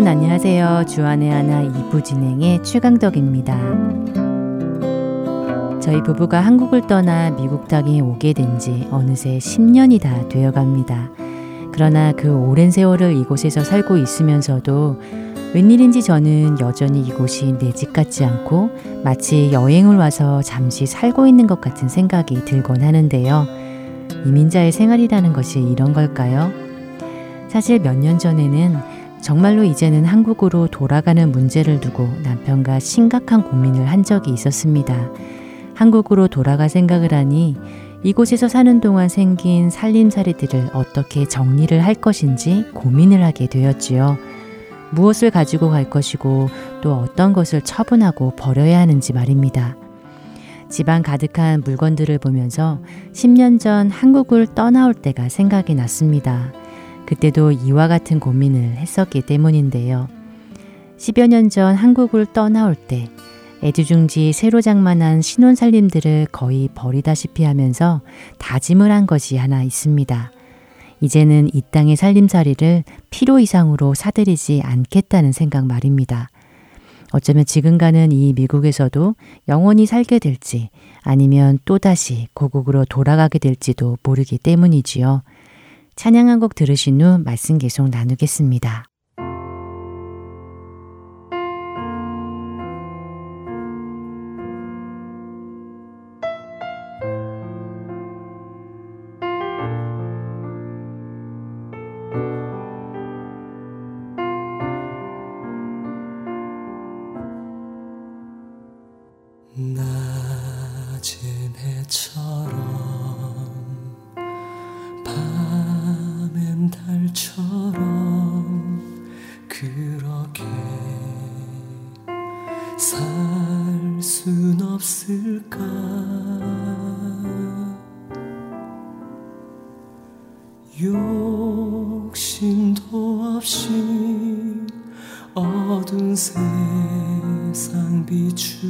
여러분 안녕하세요. 주안의 하나 2부 진행의 최강덕입니다. 저희 부부가 한국을 떠나 미국 땅에 오게 된 지 어느새 10년이 다 되어 갑니다. 그러나 그 오랜 세월을 이곳에서 살고 있으면서도 웬일인지 저는 여전히 이곳이 내 집 같지 않고 마치 여행을 와서 잠시 살고 있는 것 같은 생각이 들곤 하는데요. 이민자의 생활이라는 것이 이런 걸까요? 사실 몇 년 전에는 정말로 이제는 한국으로 돌아가는 문제를 두고 남편과 심각한 고민을 한 적이 있었습니다. 한국으로 돌아갈 생각을 하니 이곳에서 사는 동안 생긴 살림살이들을 어떻게 정리를 할 것인지 고민을 하게 되었지요. 무엇을 가지고 갈 것이고 또 어떤 것을 처분하고 버려야 하는지 말입니다. 집안 가득한 물건들을 보면서 10년 전 한국을 떠나올 때가 생각이 났습니다. 그때도 이와 같은 고민을 했었기 때문인데요. 10여 년 전 한국을 떠나올 때 애지중지 새로 장만한 신혼살림들을 거의 버리다시피 하면서 다짐을 한 것이 하나 있습니다. 이제는 이 땅의 살림살이를 필요 이상으로 사들이지 않겠다는 생각 말입니다. 어쩌면 지금 가는 이 미국에서도 영원히 살게 될지 아니면 또다시 고국으로 돌아가게 될지도 모르기 때문이지요. 찬양 한 곡 들으신 후 말씀 계속 나누겠습니다. 바람처럼 그렇게 살 순 없을까? 욕심도 없이 어두운 세상 비추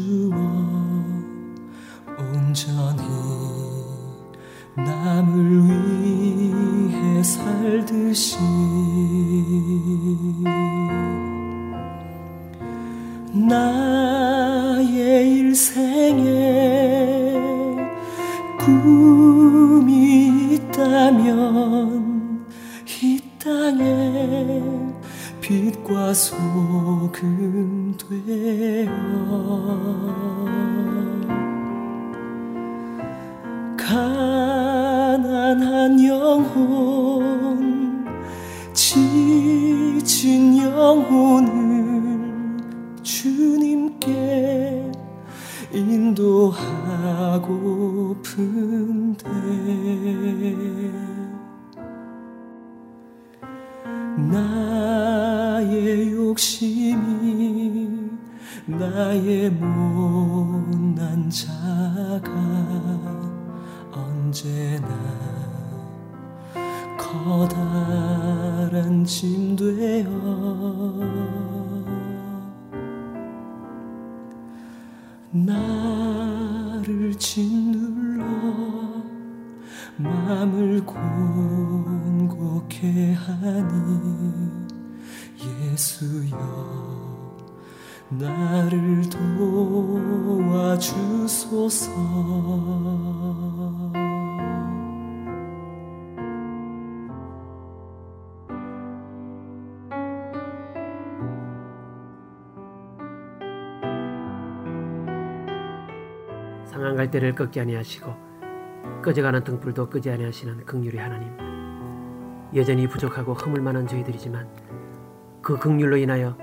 때를 꺾지 아니하시고 꺼져가는 등불도 끄지 아니하시는 극률의 하나님 여전히 부족하고 허물 만한 저희들이지만 그 극률로 인하여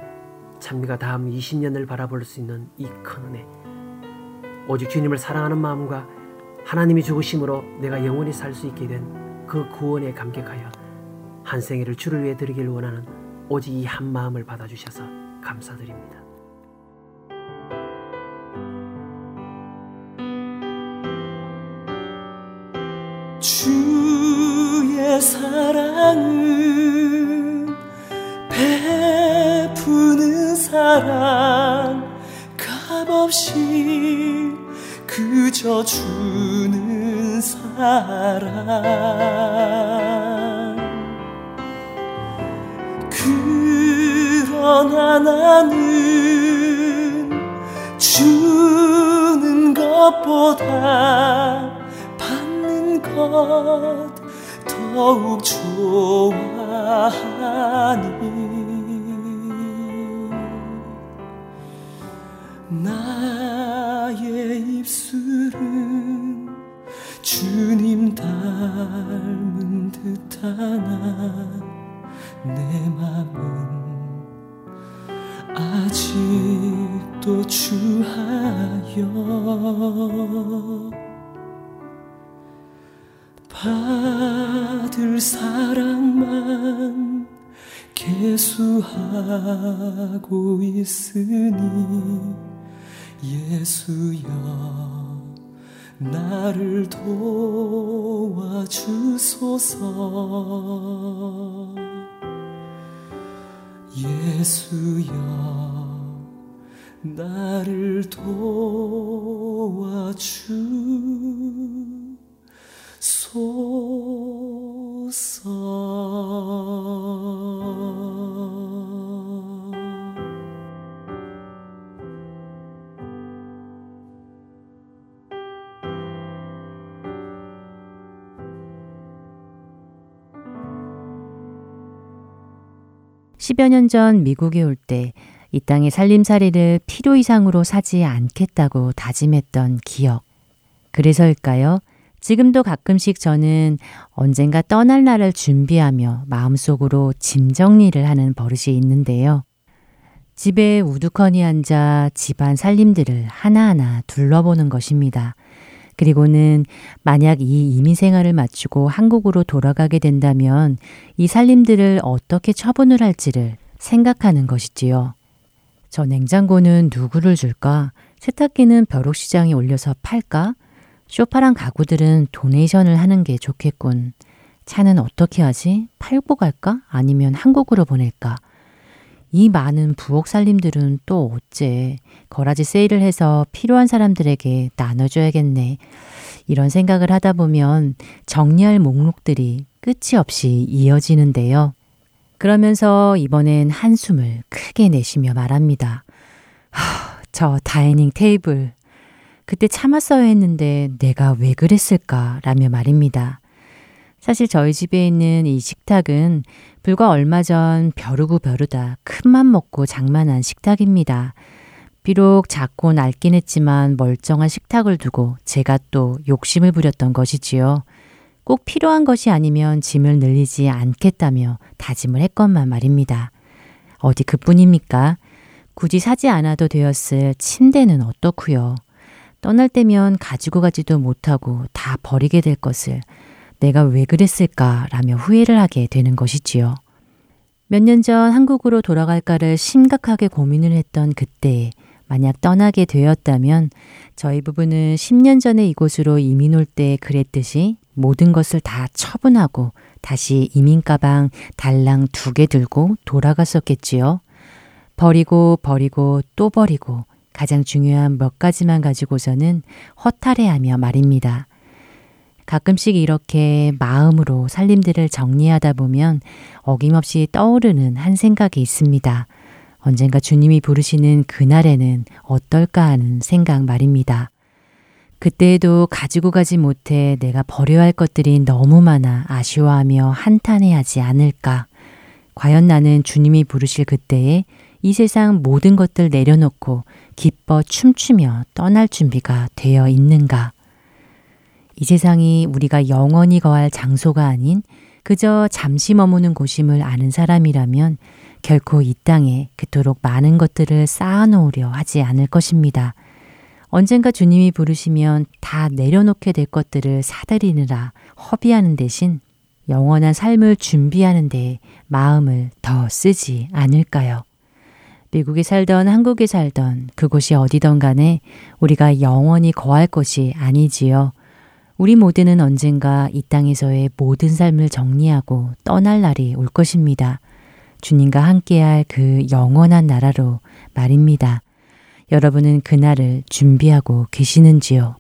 찬미가 다음 20년을 바라볼 수 있는 이 큰 은혜 오직 주님을 사랑하는 마음과 하나님이 죽으심으로 내가 영원히 살 수 있게 된 그 구원에 감격하여 한 생애를 주를 위해 드리길 원하는 오직 이 한 마음을 받아주셔서 감사드립니다. 사랑은 베푸는 사랑. 값없이 그저 주는 사랑. 그 나는 주는 것보다 받는 것 더욱 좋아하니 있으니 예수여 나를 도와주소서. 예수여 나를 도와주소서 10여 년 전 미국에 올 때 이 땅의 살림살이를 필요 이상으로 사지 않겠다고 다짐했던 기억. 그래서일까요? 지금도 가끔씩 저는 언젠가 떠날 날을 준비하며 마음속으로 짐 정리를 하는 버릇이 있는데요. 집에 우두커니 앉아 집안 살림들을 하나하나 둘러보는 것입니다. 그리고는 만약 이 이민 생활을 마치고 한국으로 돌아가게 된다면 이 살림들을 어떻게 처분을 할지를 생각하는 것이지요. 저 냉장고는 누구를 줄까? 세탁기는 벼룩시장에 올려서 팔까? 쇼파랑 가구들은 도네이션을 하는 게 좋겠군. 차는 어떻게 하지? 팔고 갈까? 아니면 한국으로 보낼까? 이 많은 부엌 살림들은 또 어째 거라지 세일을 해서 필요한 사람들에게 나눠줘야겠네. 이런 생각을 하다 보면 정리할 목록들이 끝이 없이 이어지는데요. 그러면서 이번엔 한숨을 크게 내쉬며 말합니다. 하, 저 다이닝 테이블. 그때 참았어야 했는데 내가 왜 그랬을까? 라며 말입니다. 사실 저희 집에 있는 이 식탁은 불과 얼마 전 벼르고 벼르다 큰맘 먹고 장만한 식탁입니다. 비록 작고 낡긴 했지만 멀쩡한 식탁을 두고 제가 또 욕심을 부렸던 것이지요. 꼭 필요한 것이 아니면 짐을 늘리지 않겠다며 다짐을 했건만 말입니다. 어디 그뿐입니까? 굳이 사지 않아도 되었을 침대는 어떻고요? 떠날 때면 가지고 가지도 못하고 다 버리게 될 것을 내가 왜 그랬을까라며 후회를 하게 되는 것이지요. 몇 년 전 한국으로 돌아갈까를 심각하게 고민을 했던 그때 만약 떠나게 되었다면 저희 부부는 10년 전에 이곳으로 이민 올 때 그랬듯이 모든 것을 다 처분하고 다시 이민 가방 달랑 두 개 들고 돌아갔었겠지요. 버리고 버리고 또 버리고 가장 중요한 몇 가지만 가지고서는 허탈해하며 말입니다. 가끔씩 이렇게 마음으로 살림들을 정리하다 보면 어김없이 떠오르는 한 생각이 있습니다. 언젠가 주님이 부르시는 그날에는 어떨까 하는 생각 말입니다. 그때에도 가지고 가지 못해 내가 버려야 할 것들이 너무 많아 아쉬워하며 한탄해하지 않을까. 과연 나는 주님이 부르실 그때에 이 세상 모든 것들 내려놓고 기뻐 춤추며 떠날 준비가 되어 있는가? 이 세상이 우리가 영원히 거할 장소가 아닌 그저 잠시 머무는 곳임을 아는 사람이라면 결코 이 땅에 그토록 많은 것들을 쌓아놓으려 하지 않을 것입니다. 언젠가 주님이 부르시면 다 내려놓게 될 것들을 사들이느라 허비하는 대신 영원한 삶을 준비하는 데 마음을 더 쓰지 않을까요? 미국에 살던 한국에 살던 그곳이 어디던 간에 우리가 영원히 거할 것이 아니지요. 우리 모두는 언젠가 이 땅에서의 모든 삶을 정리하고 떠날 날이 올 것입니다. 주님과 함께할 그 영원한 나라로 말입니다. 여러분은 그날을 준비하고 계시는지요?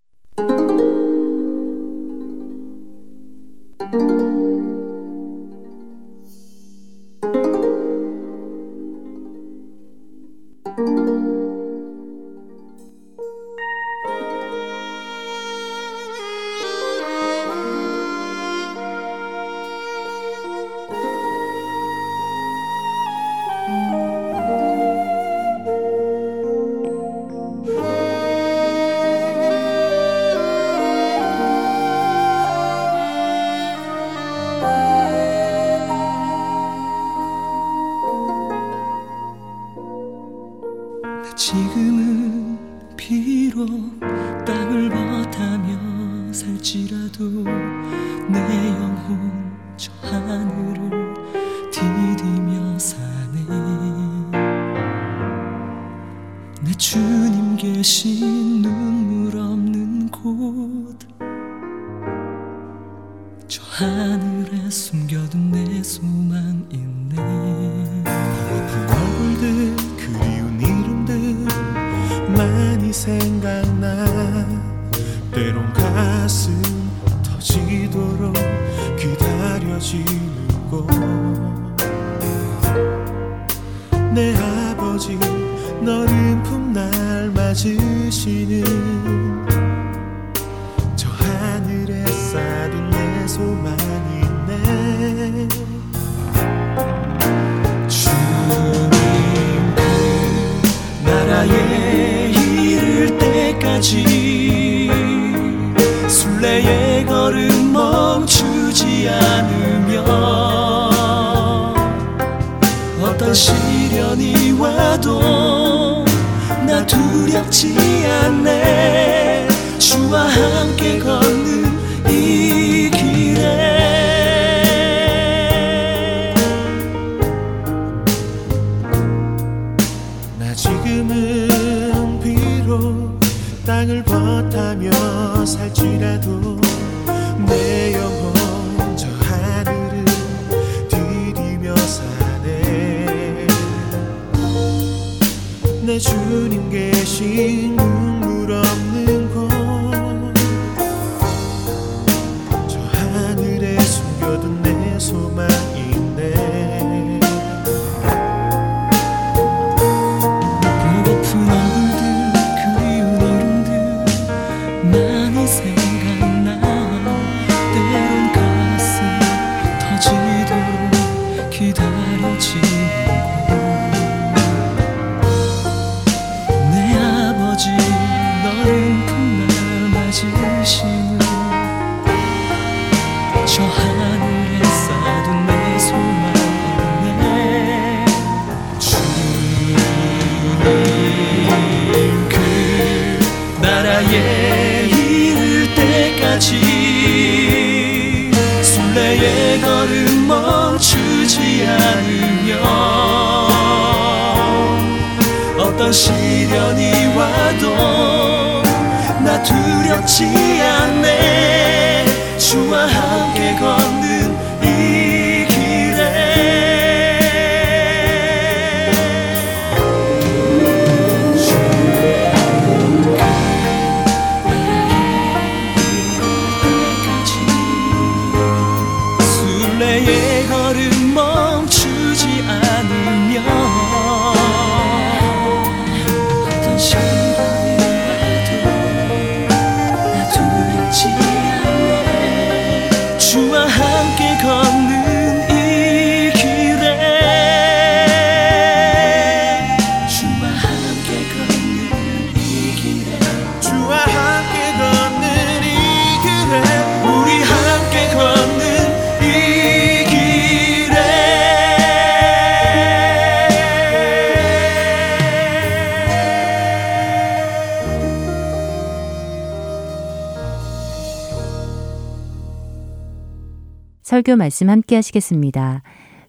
설교 말씀 함께 하시겠습니다.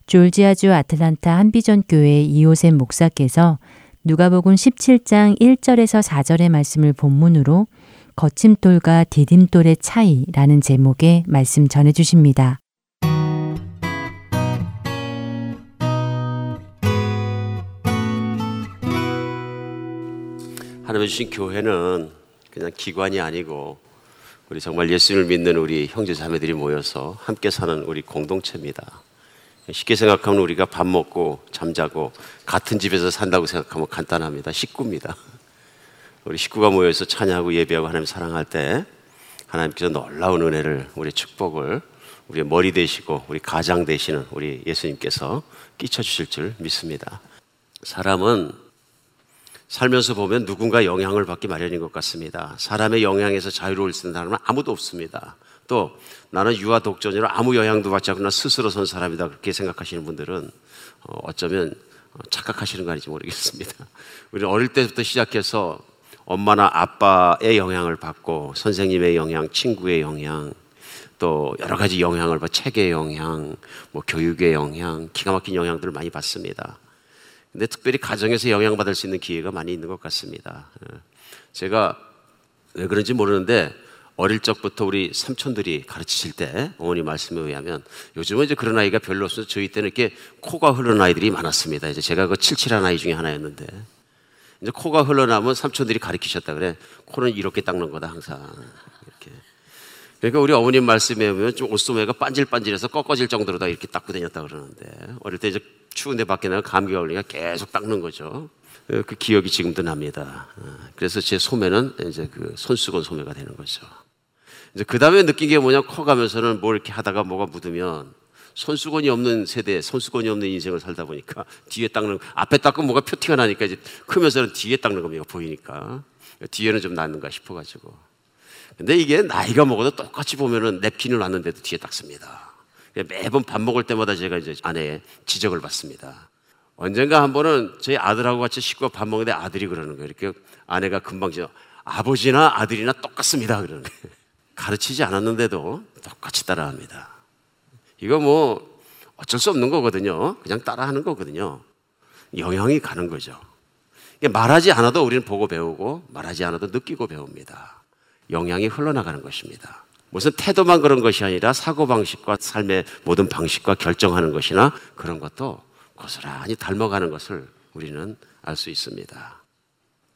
졸지아주 아틀란타 한비전 교회 이호셉 목사께서 누가복음 17장 1절에서 4절의 말씀을 본문으로 거침돌과 디딤돌의 차이라는 제목의 말씀 전해 주십니다. 하나님 주신 교회는 그냥 기관이 아니고 우리 정말 예수님을 믿는 우리 형제 자매들이 모여서 함께 사는 우리 공동체입니다. 쉽게 생각하면 우리가 밥 먹고 잠자고 같은 집에서 산다고 생각하면 간단합니다. 식구입니다. 우리 식구가 모여서 찬양하고 예배하고 하나님 사랑할 때 하나님께서 놀라운 은혜를 우리 축복을 우리의 머리 되시고 우리 가장 되시는 우리 예수님께서 끼쳐 주실 줄 믿습니다. 사람은 살면서 보면 누군가 영향을 받기 마련인 것 같습니다. 사람의 영향에서 자유로울 수 있는 사람은 아무도 없습니다. 또 나는 유아 독전이라 아무 영향도 받지 않고 나 스스로 선 사람이다 그렇게 생각하시는 분들은 어, 어쩌면 착각하시는 거 아닌지 모르겠습니다. 우리 어릴 때부터 시작해서 엄마나 아빠의 영향을 받고 선생님의 영향, 친구의 영향, 또 여러 가지 영향을 받, 책의 영향, 뭐 교육의 영향, 기가 막힌 영향들을 많이 받습니다. 근데 특별히 가정에서 영향받을 수 있는 기회가 많이 있는 것 같습니다. 예. 제가 왜 그런지 모르는데 어릴 적부터 우리 삼촌들이 가르치실 때 어머니 말씀에 의하면 요즘은 이제 그런 아이가 별로 없어서 저희 때는 이렇게 코가 흐르는 아이들이 많았습니다. 이제 제가 그 칠칠한 아이 중에 하나였는데 이제 코가 흘러나면 삼촌들이 가르치셨다 그래. 코는 이렇게 닦는 거다 항상 이렇게. 그러니까 우리 어머님 말씀에 보면 좀 옷소매가 반질반질해서 꺾어질 정도로 다 이렇게 닦고 다녔다 그러는데 어릴 때 이제 추운데 밖에 나가 감기가 걸리니까 계속 닦는 거죠. 그 기억이 지금도 납니다. 어, 그래서 제 소매는 이제 그 손수건 소매가 되는 거죠. 이제 그 다음에 느낀 게 뭐냐 커가면서는 뭘 이렇게 하다가 뭐가 묻으면 손수건이 없는 세대, 손수건이 없는 인생을 살다 보니까 뒤에 닦는 앞에 닦으면 뭐가 표티가 나니까 이제 크면서는 뒤에 닦는 겁니다 보이니까 뒤에는 좀 낫는가 싶어가지고. 근데 이게 나이가 먹어도 똑같이 보면은 냅킨을 놨는데도 뒤에 닦습니다. 매번 밥 먹을 때마다 제가 이제 아내의 지적을 받습니다. 언젠가 한 번은 저희 아들하고 같이 식구가 밥 먹는데 아들이 그러는 거예요. 이렇게 아내가 금방 지 아버지나 아들이나 똑같습니다. 그러는 거예요. 가르치지 않았는데도 똑같이 따라합니다. 이거 뭐 어쩔 수 없는 거거든요. 그냥 따라하는 거거든요. 영향이 가는 거죠. 말하지 않아도 우리는 보고 배우고 말하지 않아도 느끼고 배웁니다. 영향이 흘러나가는 것입니다. 무슨 태도만 그런 것이 아니라 사고방식과 삶의 모든 방식과 결정하는 것이나 그런 것도 고스란히 닮아가는 것을 우리는 알 수 있습니다.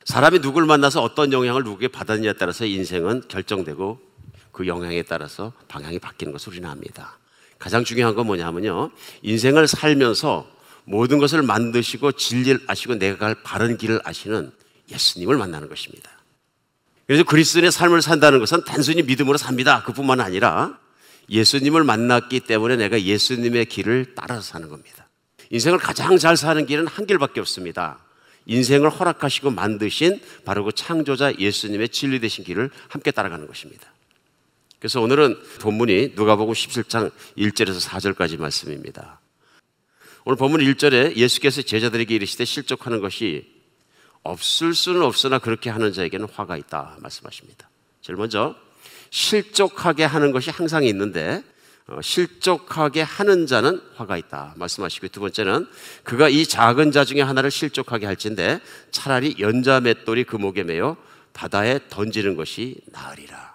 사람이 누굴 만나서 어떤 영향을 누구에게 받았느냐에 따라서 인생은 결정되고 그 영향에 따라서 방향이 바뀌는 것을 우리는 압니다. 가장 중요한 건 뭐냐면요. 인생을 살면서 모든 것을 만드시고 진리를 아시고 내가 갈 바른 길을 아시는 예수님을 만나는 것입니다. 그래서 그리스도인의 삶을 산다는 것은 단순히 믿음으로 삽니다. 그뿐만 아니라 예수님을 만났기 때문에 내가 예수님의 길을 따라서 사는 겁니다. 인생을 가장 잘 사는 길은 한 길밖에 없습니다. 인생을 허락하시고 만드신 바로 그 창조자 예수님의 진리 되신 길을 함께 따라가는 것입니다. 그래서 오늘은 본문이 누가복음 17장 1절에서 4절까지 말씀입니다. 오늘 본문 1절에 예수께서 제자들에게 이르시되 실족하는 것이 없을 수는 없으나 그렇게 하는 자에게는 화가 있다 말씀하십니다. 제일 먼저 실족하게 하는 것이 항상 있는데 어, 실족하게 하는 자는 화가 있다 말씀하시고 두 번째는 그가 이 작은 자 중에 하나를 실족하게 할진데 차라리 연자 맷돌이 그 목에 매어 바다에 던지는 것이 나으리라.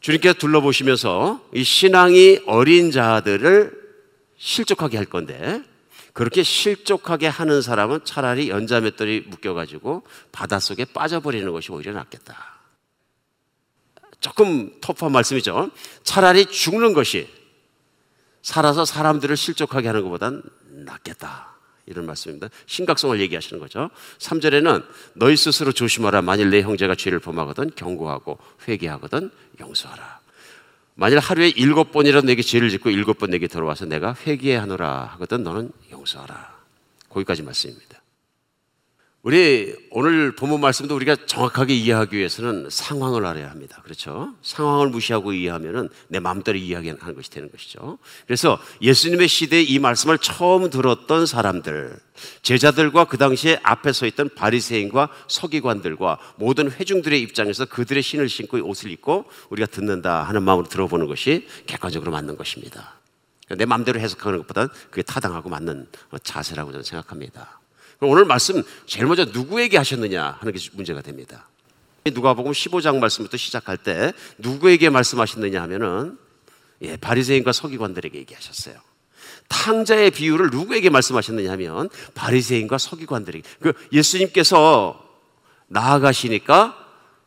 주님께서 둘러보시면서 이 신앙이 어린 자들을 실족하게 할 건데 그렇게 실족하게 하는 사람은 차라리 연자맷돌이 묶여가지고 바닷속에 빠져버리는 것이 오히려 낫겠다. 조금 터프한 말씀이죠. 차라리 죽는 것이 살아서 사람들을 실족하게 하는 것보단 낫겠다. 이런 말씀입니다. 심각성을 얘기하시는 거죠. 3절에는 너희 스스로 조심하라. 만일 내 형제가 죄를 범하거든 경고하고 회개하거든 용서하라. 만일 하루에 일곱 번이라도 내게 죄를 짓고 일곱 번 내게 들어와서 내가 회개하노라 하거든 너는 용서하라. 거기까지 말씀입니다. 우리 오늘 본문 말씀도 우리가 정확하게 이해하기 위해서는 상황을 알아야 합니다. 그렇죠? 상황을 무시하고 이해하면은 내 마음대로 이해하는 것이 되는 것이죠. 그래서 예수님의 시대에 이 말씀을 처음 들었던 사람들, 제자들과 그 당시에 앞에 서 있던 바리새인과 서기관들과 모든 회중들의 입장에서 그들의 신을 신고 옷을 입고 우리가 듣는다 하는 마음으로 들어보는 것이 객관적으로 맞는 것입니다. 내 마음대로 해석하는 것보다는 그게 타당하고 맞는 자세라고 저는 생각합니다. 오늘 말씀 제일 먼저 누구에게 하셨느냐 하는 게 문제가 됩니다. 누가복음 15장 말씀부터 시작할 때 누구에게 말씀하셨느냐 하면은 예, 바리새인과 서기관들에게 얘기하셨어요. 탕자의 비유를 누구에게 말씀하셨느냐 하면 바리새인과 서기관들에게. 그 예수님께서 나아가시니까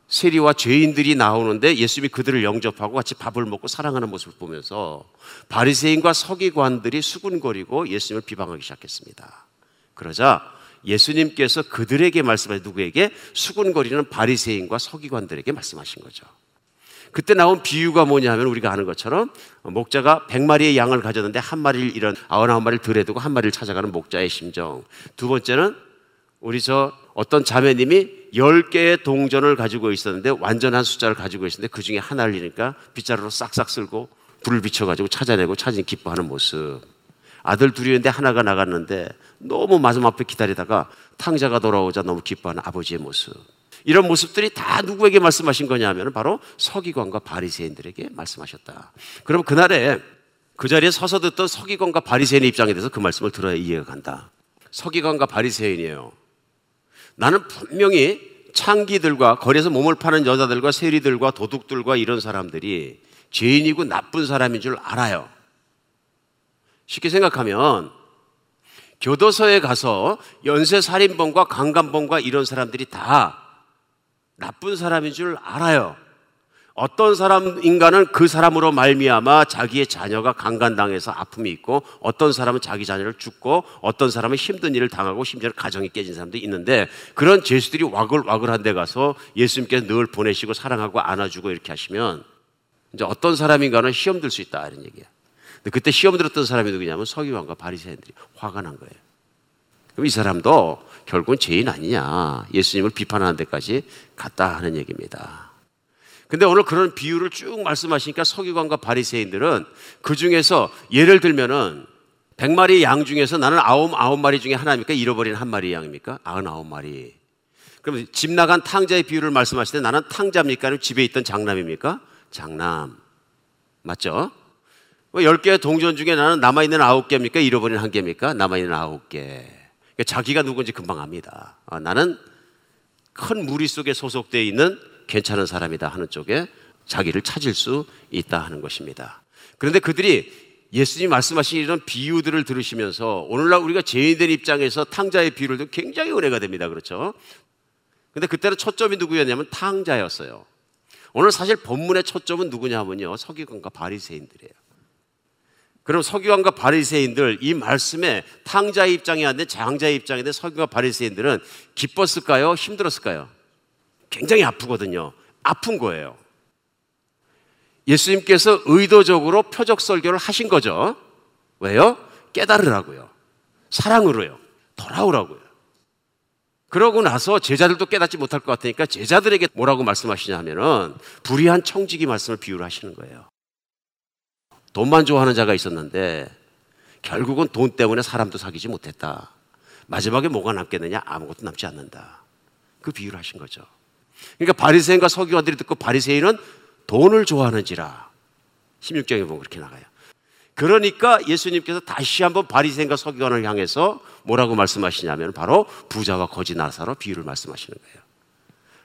세리와 죄인들이 나오는데 예수님이 그들을 영접하고 같이 밥을 먹고 사랑하는 모습을 보면서 바리새인과 서기관들이 수군거리고 예수님을 비방하기 시작했습니다. 그러자 예수님께서 그들에게 말씀하신 누구에게 수군거리는 바리새인과 서기관들에게 말씀하신 거죠. 그때 나온 비유가 뭐냐 하면 우리가 아는 것처럼 목자가 100마리의 양을 가졌는데 한 마리를 이런 99마리를 들에 두고 한 마리를 찾아가는 목자의 심정. 두 번째는 우리 저 어떤 자매님이 10개의 동전을 가지고 있었는데 완전한 숫자를 가지고 있었는데 그 중에 하나를 잃으니까 빗자루로 싹싹 쓸고 불을 비춰가지고 찾아내고 찾은 기뻐하는 모습. 아들 둘이 있는데 하나가 나갔는데 너무 마지막 앞에 기다리다가 탕자가 돌아오자 너무 기뻐하는 아버지의 모습. 이런 모습들이 다 누구에게 말씀하신 거냐면 바로 서기관과 바리새인들에게 말씀하셨다. 그럼 그날에 그 자리에 서서 듣던 서기관과 바리새인의 입장에 대해서 그 말씀을 들어야 이해가 간다. 서기관과 바리새인이에요. 나는 분명히 창기들과 거리에서 몸을 파는 여자들과 세리들과 도둑들과 이런 사람들이 죄인이고 나쁜 사람인 줄 알아요. 쉽게 생각하면 교도소에 가서 연쇄살인범과 강간범과 이런 사람들이 다 나쁜 사람인 줄 알아요. 어떤 사람 인간은 그 사람으로 말미암아 자기의 자녀가 강간당해서 아픔이 있고 어떤 사람은 자기 자녀를 죽고 어떤 사람은 힘든 일을 당하고 심지어 가정이 깨진 사람도 있는데 그런 죄수들이 와글와글한 데 가서 예수님께서 늘 보내시고 사랑하고 안아주고 이렇게 하시면 이제 어떤 사람인가는 시험 들 수 있다 이런 얘기야. 근데 그때 시험 들었던 사람이 누구냐면 서기관과 바리새인들이 화가 난 거예요. 그럼 이 사람도 결국은 죄인 아니냐. 예수님을 비판하는 데까지 갔다 하는 얘기입니다. 근데 오늘 그런 비유를 쭉 말씀하시니까 서기관과 바리새인들은 그 중에서 예를 들면은 100마리 양 중에서 나는 아홉, 아홉 마리 중에 하나입니까? 잃어버린 한 마리 양입니까? 아흔아홉 마리. 그럼 집 나간 탕자의 비유를 말씀하실 때 나는 탕자입니까? 아니면 집에 있던 장남입니까? 장남. 맞죠? 10개의 뭐 동전 중에 나는 남아있는 아홉 개입니까? 잃어버린 한 개입니까? 남아있는 아홉 개. 그러니까 자기가 누군지 금방 압니다. 아, 나는 큰 무리 속에 소속되어 있는 괜찮은 사람이다 하는 쪽에 자기를 찾을 수 있다 하는 것입니다. 그런데 그들이 예수님 말씀하신 이런 비유들을 들으시면서 오늘날 우리가 죄인된 입장에서 탕자의 비유를 듣고 굉장히 은혜가 됩니다. 그렇죠? 근데 그때는 초점이 누구였냐면 탕자였어요. 오늘 사실 본문의 초점은 누구냐면요. 서기관과 바리새인들이에요. 그럼 서기관과 바리새인들 이 말씀에 탕자의 입장이 아닌데 장자의 입장인데 서기관과 바리새인들은 기뻤을까요? 힘들었을까요? 굉장히 아프거든요. 아픈 거예요. 예수님께서 의도적으로 표적 설교를 하신 거죠. 왜요? 깨달으라고요. 사랑으로요. 돌아오라고요. 그러고 나서 제자들도 깨닫지 못할 것 같으니까 제자들에게 뭐라고 말씀하시냐 하면은 불의한 청지기 말씀을 비유를 하시는 거예요. 돈만 좋아하는 자가 있었는데 결국은 돈 때문에 사람도 사귀지 못했다. 마지막에 뭐가 남겠느냐? 아무것도 남지 않는다. 그 비유를 하신 거죠. 그러니까 바리새인과 서기관들이 듣고 바리새인은 돈을 좋아하는지라 16장에 보면 그렇게 나가요. 그러니까 예수님께서 다시 한번 바리새인과 서기관을 향해서 뭐라고 말씀하시냐면 바로 부자와 거지 나사로 비유를 말씀하시는 거예요.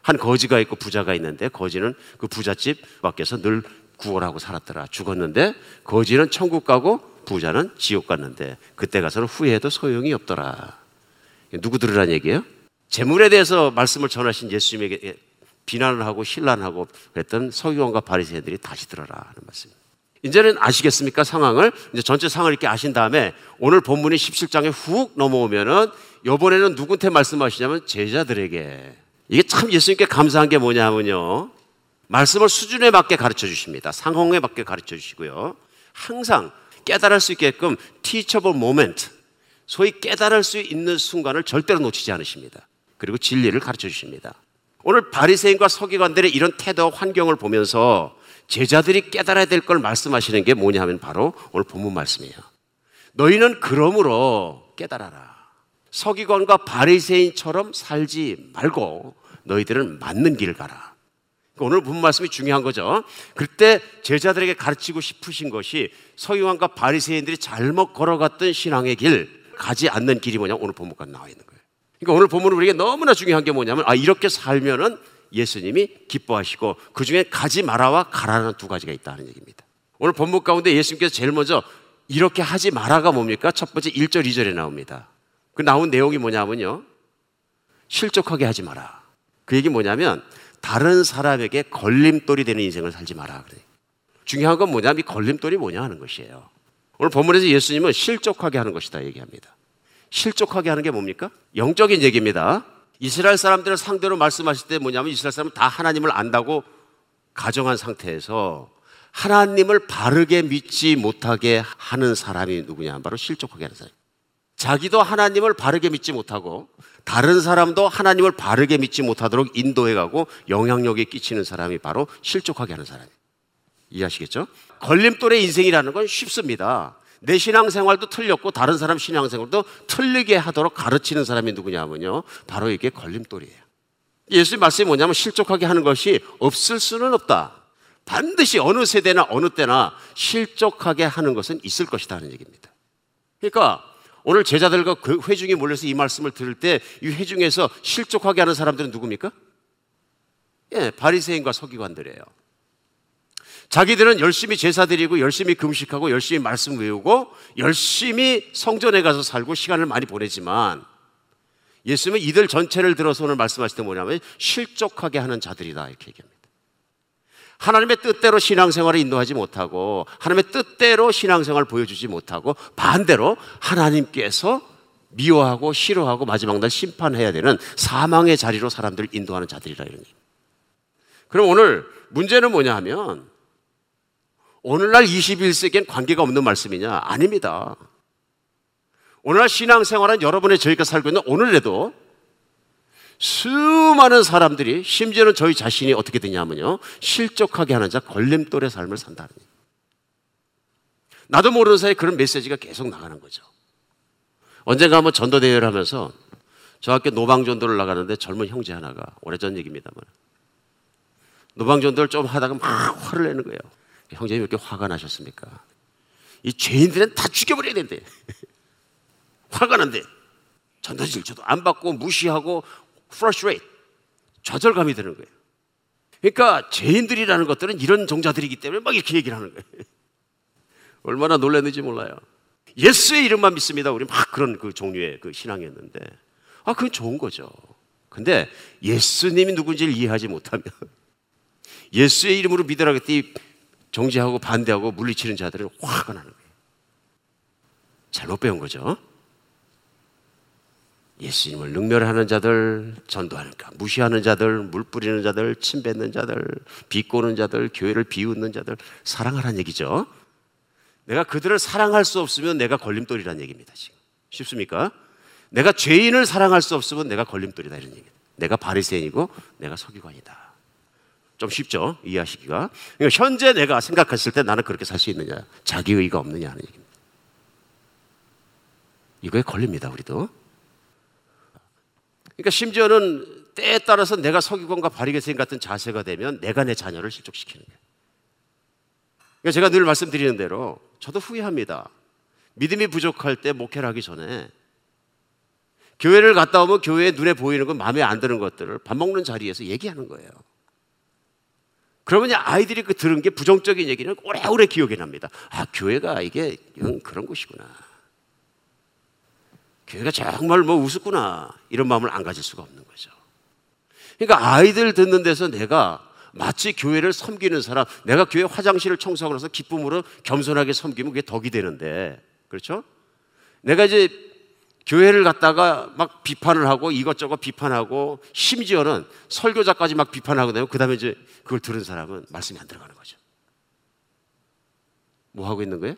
한 거지가 있고 부자가 있는데 거지는 그 부잣집 밖에서 늘 구원하고 살았더라. 죽었는데 거지는 천국 가고 부자는 지옥 갔는데 그때 가서는 후회해도 소용이 없더라. 누구 들으란 얘기예요? 재물에 대해서 말씀을 전하신 예수님에게 비난을 하고 신란하고 그랬던 서기관과 바리새인들이 다시 들어라 하는 말씀. 이제는 아시겠습니까? 상황을 이제 전체 상황을 이렇게 아신 다음에 오늘 본문이 17장에 훅 넘어오면은 이번에는 누구한테 말씀하시냐면 제자들에게 이게 참 예수님께 감사한 게 뭐냐면요. 말씀을 수준에 맞게 가르쳐 주십니다. 상황에 맞게 가르쳐 주시고요. 항상 깨달을 수 있게끔 teachable moment, 소위 깨달을 수 있는 순간을 절대로 놓치지 않으십니다. 그리고 진리를 가르쳐 주십니다. 오늘 바리새인과 서기관들의 이런 태도와 환경을 보면서 제자들이 깨달아야 될 걸 말씀하시는 게 뭐냐 하면 바로 오늘 본문 말씀이에요. 너희는 그러므로 깨달아라. 서기관과 바리새인처럼 살지 말고 너희들은 맞는 길을 가라. 오늘 본 말씀이 중요한 거죠. 그때 제자들에게 가르치고 싶으신 것이 서기관과 바리새인들이 잘못 걸어갔던 신앙의 길 가지 않는 길이 뭐냐 오늘 본문까지 나와 있는 거예요. 그러니까 오늘 본문은 우리에게 너무나 중요한 게 뭐냐면 아 이렇게 살면은 예수님이 기뻐하시고 그 중에 가지 마라와 가라는 두 가지가 있다는 얘기입니다. 오늘 본문 가운데 예수님께서 제일 먼저 이렇게 하지 마라가 뭡니까? 첫 번째 1절, 2절에 나옵니다. 그 나온 내용이 뭐냐면요. 실족하게 하지 마라. 그 얘기 뭐냐면 다른 사람에게 걸림돌이 되는 인생을 살지 마라. 그래. 중요한 건 뭐냐? 이 걸림돌이 뭐냐 하는 것이에요. 오늘 본문에서 예수님은 실족하게 하는 것이다 얘기합니다. 실족하게 하는 게 뭡니까? 영적인 얘기입니다. 이스라엘 사람들을 상대로 말씀하실 때 뭐냐면 이스라엘 사람은 다 하나님을 안다고 가정한 상태에서 하나님을 바르게 믿지 못하게 하는 사람이 누구냐? 바로 실족하게 하는 사람. 자기도 하나님을 바르게 믿지 못하고 다른 사람도 하나님을 바르게 믿지 못하도록 인도해 가고 영향력에 끼치는 사람이 바로 실족하게 하는 사람이에요. 이해하시겠죠? 걸림돌의 인생이라는 건 쉽습니다. 내 신앙생활도 틀렸고 다른 사람 신앙생활도 틀리게 하도록 가르치는 사람이 누구냐면요. 바로 이게 걸림돌이에요. 예수님 말씀이 뭐냐면 실족하게 하는 것이 없을 수는 없다. 반드시 어느 세대나 어느 때나 실족하게 하는 것은 있을 것이다 는 얘기입니다. 그러니까 오늘 제자들과 그 회중이 몰려서 이 말씀을 들을 때 이 회중에서 실족하게 하는 사람들은 누굽니까? 예, 바리새인과 서기관들이에요. 자기들은 열심히 제사 드리고 열심히 금식하고 열심히 말씀 외우고 열심히 성전에 가서 살고 시간을 많이 보내지만 예수님은 이들 전체를 들어서 오늘 말씀하실 때 뭐냐면 실족하게 하는 자들이다 이렇게 얘기합니다. 하나님의 뜻대로 신앙생활을 인도하지 못하고 하나님의 뜻대로 신앙생활을 보여주지 못하고 반대로 하나님께서 미워하고 싫어하고 마지막 날 심판해야 되는 사망의 자리로 사람들을 인도하는 자들이라 이런 얘기. 그럼 오늘 문제는 뭐냐 하면 오늘날 21세기엔 관계가 없는 말씀이냐? 아닙니다. 오늘날 신앙생활은 여러분의 저희가 살고 있는 오늘에도 수많은 사람들이 심지어는 저희 자신이 어떻게 되냐면요. 실족하게 하는 자 걸림돌의 삶을 산다는. 나도 모르는 사이에 그런 메시지가 계속 나가는 거죠. 언젠가 한번 전도대회를 하면서 저 학교 노방전도를 나가는데 젊은 형제 하나가 오래전 얘기입니다만 노방전도를 좀 하다가 막 화를 내는 거예요. 형제님 왜 이렇게 화가 나셨습니까? 이 죄인들은 다 죽여버려야 된대. 화가 난대. 전도질 저도 안 받고 무시하고 frustrate. 좌절감이 드는 거예요. 그러니까 죄인들이라는 것들은 이런 종자들이기 때문에 막 이렇게 얘기를 하는 거예요. 얼마나 놀랐는지 몰라요. 예수의 이름만 믿습니다. 우리 막 그런 그 종류의 그 신앙이었는데. 아, 그건 좋은 거죠. 근데 예수님이 누군지를 이해하지 못하면 예수의 이름으로 믿으라 그랬더니 정지하고 반대하고 물리치는 자들은 화가 나는 거예요. 잘못 배운 거죠. 예수님을 능멸하는 자들, 전도하니까 무시하는 자들, 물 뿌리는 자들, 침 뱉는 자들, 비꼬는 자들, 교회를 비웃는 자들 사랑하라는 얘기죠. 내가 그들을 사랑할 수 없으면 내가 걸림돌이라는 얘기입니다. 지금 쉽습니까? 내가 죄인을 사랑할 수 없으면 내가 걸림돌이다 이런 얘기. 내가 바리새인이고 내가 서기관이다. 좀 쉽죠? 이해하시기가. 그러니까 현재 내가 생각했을 때 나는 그렇게 살 수 있느냐? 자기 의가 없느냐 하는 얘기입니다. 이거에 걸립니다, 우리도. 그러니까 심지어는 때에 따라서 내가 서기관과 바리새인 같은 자세가 되면 내가 내 자녀를 실족시키는 거예요. 그러니까 제가 늘 말씀드리는 대로 저도 후회합니다. 믿음이 부족할 때 목회를 하기 전에 교회를 갔다 오면 교회에 눈에 보이는 건 마음에 안 드는 것들을 밥 먹는 자리에서 얘기하는 거예요. 그러면 아이들이 그 들은 게 부정적인 얘기는 오래오래 기억이 납니다. 아, 교회가 이게 그런 곳이구나. 교회가 정말 뭐 우습구나. 이런 마음을 안 가질 수가 없는 거죠. 그러니까 아이들 듣는 데서 내가 마치 교회를 섬기는 사람, 내가 교회 화장실을 청소하고 나서 기쁨으로 겸손하게 섬기면 그게 덕이 되는데, 그렇죠? 내가 이제 교회를 갔다가 막 비판을 하고 이것저것 비판하고 심지어는 설교자까지 막 비판하고 되면 그 다음에 이제 그걸 들은 사람은 말씀이 안 들어가는 거죠. 뭐 하고 있는 거예요?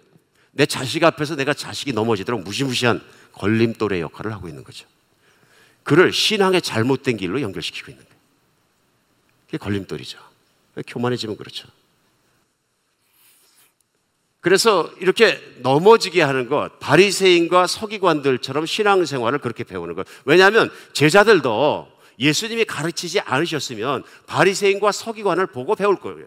내 자식 앞에서 내가 자식이 넘어지도록 무시무시한 걸림돌의 역할을 하고 있는 거죠. 그를 신앙의 잘못된 길로 연결시키고 있는 거예요. 그게 걸림돌이죠. 교만해지면 그렇죠. 그래서 이렇게 넘어지게 하는 것, 바리새인과 서기관들처럼 신앙생활을 그렇게 배우는 것. 왜냐하면 제자들도 예수님이 가르치지 않으셨으면 바리새인과 서기관을 보고 배울 거예요.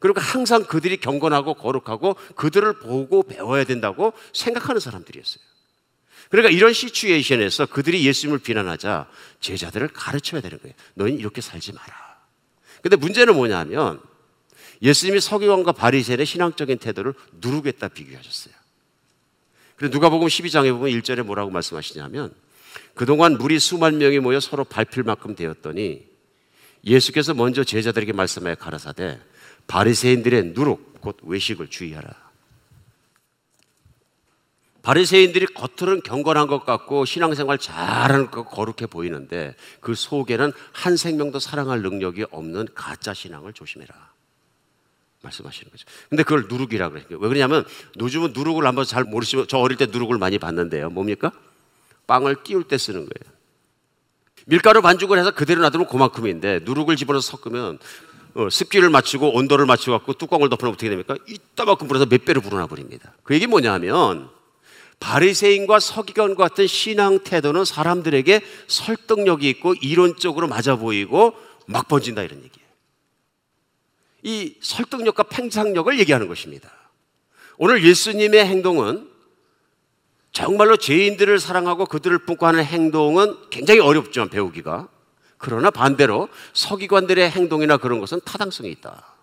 그러니까 항상 그들이 경건하고 거룩하고 그들을 보고 배워야 된다고 생각하는 사람들이었어요. 그러니까 이런 시츄에이션에서 그들이 예수님을 비난하자 제자들을 가르쳐야 되는 거예요. 너희는 이렇게 살지 마라. 근데 문제는 뭐냐면 예수님이 서기관과 바리새인의 신앙적인 태도를 누르겠다 비교하셨어요. 그래서 누가복음 12장에 보면 1절에 뭐라고 말씀하시냐면 그동안 무리 수만 명이 모여 서로 밟힐 만큼 되었더니 예수께서 먼저 제자들에게 말씀하여 가라사대 바리새인들의 누룩 곧 외식을 주의하라. 바리새인들이 겉으로는 경건한 것 같고 신앙생활 잘하는 것 거룩해 보이는데 그 속에는 한 생명도 사랑할 능력이 없는 가짜 신앙을 조심해라. 말씀하시는 거죠. 근데 그걸 누룩이라고 그래요. 왜 그러냐면 요즘은 누룩을 한번 잘 모르시면 저 어릴 때 누룩을 많이 봤는데요. 뭡니까? 빵을 띄울 때 쓰는 거예요. 밀가루 반죽을 해서 그대로 놔두면 그만큼인데 누룩을 집어넣어서 섞으면 어, 습기를 맞추고 온도를 맞춰 갖고 뚜껑을 덮으면 어떻게 됩니까? 이따만큼 불어서 몇 배로 불어나 버립니다. 그 얘기 뭐냐면 바리새인과 서기관 같은 신앙 태도는 사람들에게 설득력이 있고 이론적으로 맞아 보이고 막 번진다 이런 얘기예요. 이 설득력과 팽창력을 얘기하는 것입니다. 오늘 예수님의 행동은 정말로 죄인들을 사랑하고 그들을 품고 하는 행동은 굉장히 어렵지만 배우기가 그러나 반대로 서기관들의 행동이나 그런 것은 타당성이 있다.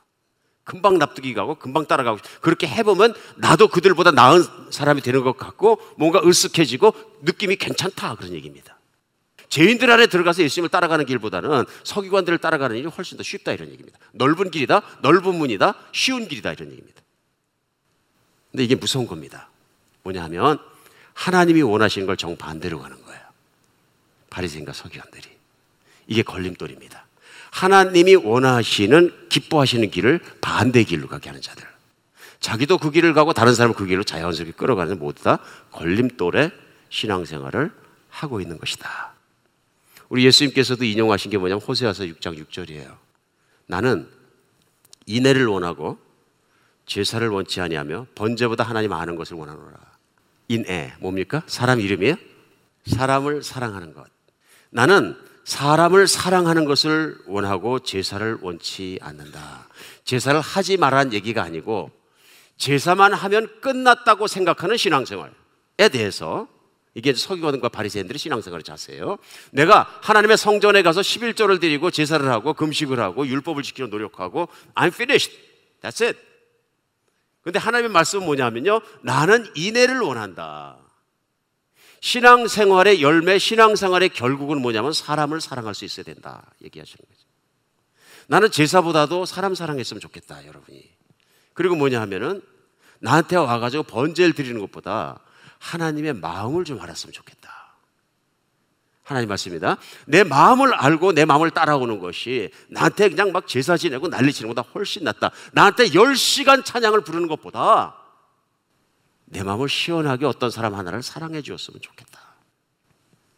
금방 납득이 가고 금방 따라가고 그렇게 해보면 나도 그들보다 나은 사람이 되는 것 같고 뭔가 으쓱해지고 느낌이 괜찮다 그런 얘기입니다. 죄인들 안에 들어가서 예수님을 따라가는 길보다는 서기관들을 따라가는 일이 훨씬 더 쉽다 이런 얘기입니다. 넓은 길이다, 넓은 문이다, 쉬운 길이다 이런 얘기입니다. 근데 이게 무서운 겁니다. 뭐냐 하면 하나님이 원하시는 걸 정반대로 가는 거예요. 바리새인과 서기관들이. 이게 걸림돌입니다. 하나님이 원하시는 기뻐하시는 길을 반대 길로 가게 하는 자들. 자기도 그 길을 가고 다른 사람은 그 길로 자연스럽게 끌어가는 모두 다 걸림돌의 신앙생활을 하고 있는 것이다. 우리 예수님께서도 인용하신 게 뭐냐면 호세아서 6장 6절이에요. 나는 인애를 원하고 제사를 원치 아니하며 번제보다 하나님 아는 것을 원하노라. 인애 뭡니까? 사람 이름이에요? 사람을 사랑하는 것. 나는 사람을 사랑하는 것을 원하고 제사를 원치 않는다. 제사를 하지 말라는 얘기가 아니고 제사만 하면 끝났다고 생각하는 신앙생활에 대해서 이게 서기관과 바리새인들의 신앙생활의 자세예요. 내가 하나님의 성전에 가서 11조를 드리고 제사를 하고 금식을 하고 율법을 지키려 노력하고 I'm finished. That's it. 근데 하나님의 말씀은 뭐냐면요. 나는 인애를 원한다. 신앙생활의 열매, 신앙생활의 결국은 뭐냐면 사람을 사랑할 수 있어야 된다. 얘기하시는 거죠. 나는 제사보다도 사람 사랑했으면 좋겠다, 여러분이. 그리고 뭐냐 하면은 나한테 와가지고 번제를 드리는 것보다 하나님의 마음을 좀 알았으면 좋겠다. 하나님 말씀입니다. 내 마음을 알고 내 마음을 따라오는 것이 나한테 그냥 막 제사 지내고 난리 치는 것보다 훨씬 낫다. 나한테 10시간 찬양을 부르는 것보다 내 마음을 시원하게 어떤 사람 하나를 사랑해 주었으면 좋겠다.